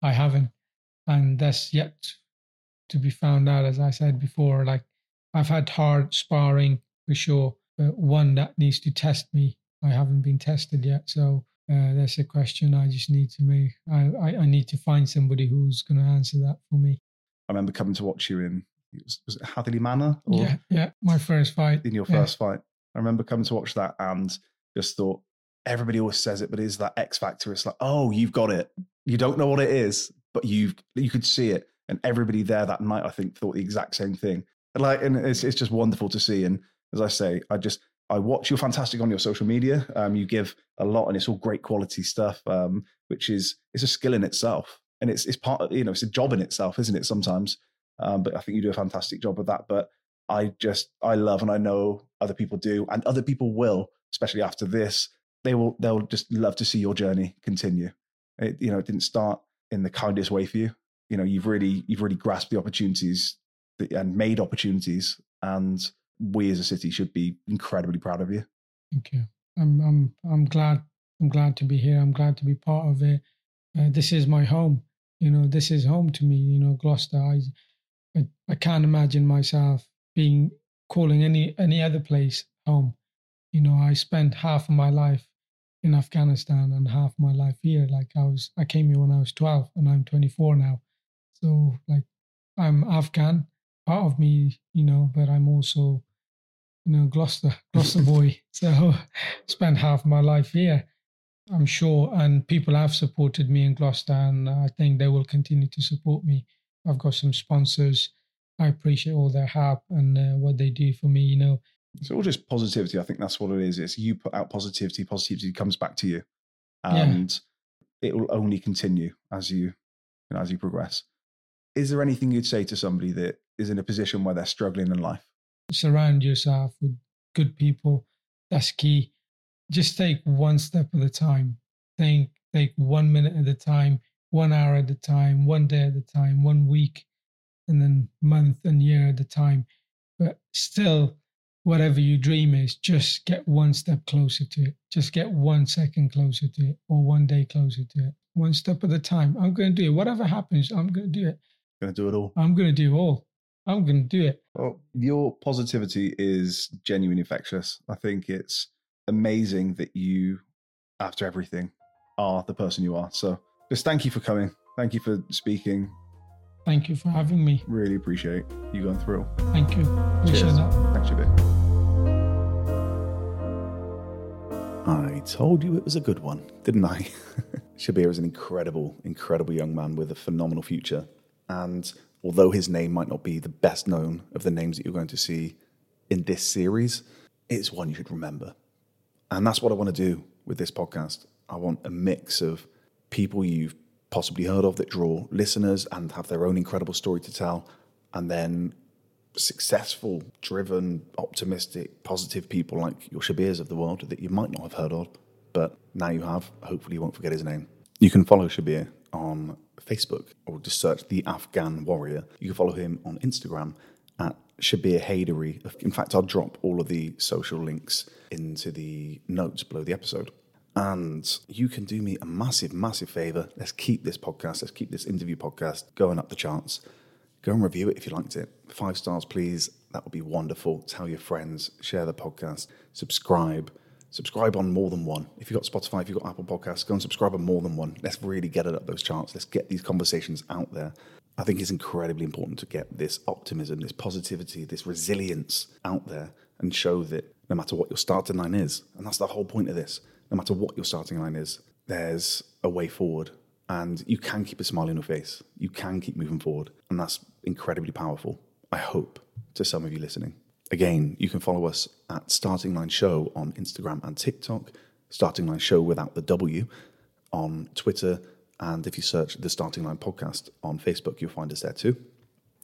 I haven't. And that's yet to be found out, as I said before. Like, I've had hard sparring for sure, but one that needs to test me, I haven't been tested yet. So uh, that's a question I just need to make. I, I, I need to find somebody who's going to answer that for me. I remember coming to watch you in was, was it Hatherley Manor or Yeah, yeah. My first fight. in your Yeah. first fight. I remember coming to watch that and just thought everybody always says it, but is that X factor? It's like, oh, you've got it. You don't know what it is, but you've you could see it, and everybody there that night, I think, thought the exact same thing. And like, and it's it's just wonderful to see. And as I say, I just I watch you're fantastic on your social media. Um, you give a lot, and it's all great quality stuff, um, which is it's a skill in itself, and it's it's part of you know it's a job in itself, isn't it? Sometimes, um, but I think you do a fantastic job of that. But I just I love and I know other people do and other people will, especially after this. They will they'll just love to see your journey continue. It, you know, it didn't start in the kindest way for you. You know, you've really you've really grasped the opportunities that, and made opportunities, and we as a city should be incredibly proud of you. Thank you. I'm I'm I'm glad I'm glad to be here. I'm glad to be part of it. Uh, this is my home. You know, this is home to me. You know, Gloucester. I I, I can't imagine myself being calling any any other place home. You know, I spent half of my life in Afghanistan and half my life here. Like I was, I came here when I was 12 and I'm 24 now. So like I'm Afghan, part of me, you know, but I'm also, you know, Gloucester, Gloucester boy. So spent half my life here. I'm sure, and people have supported me in Gloucester, and I think they will continue to support me. I've got some sponsors. I appreciate all their help and uh, what they do for me. You know, It's all just positivity. I think that's what it is. It's you put out positivity, positivity comes back to you, Yeah. and it will only continue as you, you know, as you progress. Is there anything you'd say to somebody that is in a position where they're struggling in life? surround yourself with good people. That's key. Just take one step at a time. Think, take one minute at a time, one hour at a time, one day at a time, one week, and then month and year at a time. But still, whatever your dream is, just get one step closer to it. Just get one second closer to it, or one day closer to it. One step at a time. I'm going to do it. Whatever happens, I'm going to do it. Going to do it all. I'm going to do all. I'm going to do it. Well, your positivity is genuinely infectious. I think it's amazing that you, after everything, are the person you are. So just thank you for coming. Thank you for speaking. Thank you for having me. Really appreciate you going through. Thank you. Appreciate Cheers. that. Thanks, Shabir. I told you it was a good one, didn't I? Shabir is an incredible, incredible young man with a phenomenal future. And although his name might not be the best known of the names that you're going to see in this series, it's one you should remember. And that's what I want to do with this podcast. I want a mix of people you've possibly heard of that draw listeners and have their own incredible story to tell, and then successful, driven, optimistic, positive people like your Shabirs of the world that you might not have heard of, but now you have. Hopefully, you won't forget his name. You can follow Shabir on Facebook or just search The Afghan Warrior. You can follow him on Instagram at Shabir Haidary. In fact, I'll drop all of the social links into the notes below the episode. And you can do me a massive, massive favor. Let's keep this podcast, let's keep this interview podcast going up the charts. Go and review it if you liked it. Five stars, please. That would be wonderful. Tell your friends, share the podcast, subscribe. Subscribe on more than one. If you've got Spotify, if you've got Apple Podcasts, go and subscribe on more than one. Let's really get it up those charts. Let's get these conversations out there. I think it's incredibly important to get this optimism, this positivity, this resilience out there and show that no matter what your starting line is, and that's the whole point of this, no matter what your starting line is, there's a way forward and you can keep a smile on your face. You can keep moving forward. And that's incredibly powerful, I hope, to some of you listening. Again, you can follow us at Starting Line Show on Instagram and TikTok, Starting Line Show without the W on Twitter, and if you search the Starting Line Podcast on Facebook, you'll find us there too.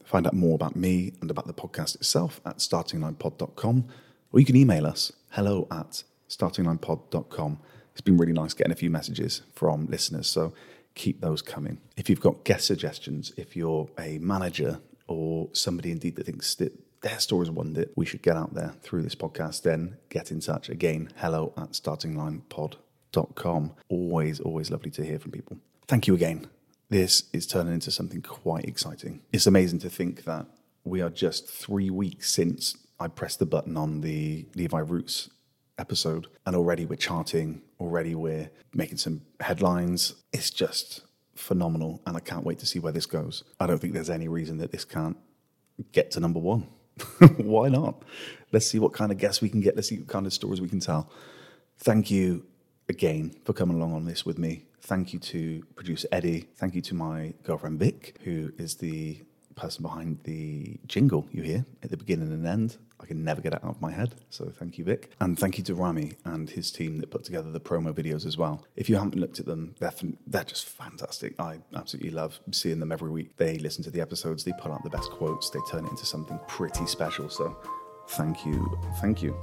Find out more about me and about the podcast itself at startinglinepod.com. Or you can email us hello at startinglinepod.com. It's been really nice getting a few messages from listeners, so keep those coming. If you've got guest suggestions, if you're a manager or somebody indeed that thinks that their story is one that we should get out there through this podcast, then get in touch. Again, hello at startinglinepod.com. Always, always lovely to hear from people. Thank you again. This is turning into something quite exciting. It's amazing to think that we are just three weeks since I pressed the button on the Levi Roots episode, and already we're charting, already we're making some headlines. It's just phenomenal, and I can't wait to see where this goes. I don't think there's any reason that this can't get to number one. Why not? Let's see what kind of guests we can get. Let's see what kind of stories we can tell. Thank you again for coming along on this with me. Thank you to producer Eddie. Thank you to my girlfriend Vic, who is the person behind the jingle you hear at the beginning and end. I can never get it out of my head. So thank you, Vic. And thank you to Rami and his team that put together the promo videos as well. If you haven't looked at them, they're, they're just fantastic. I absolutely love seeing them every week. They listen to the episodes, they pull out the best quotes, they turn it into something pretty special. So thank you. Thank you.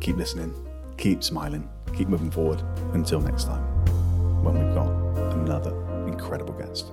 Keep listening, keep smiling, keep moving forward. Until next time, when we've got another incredible guest.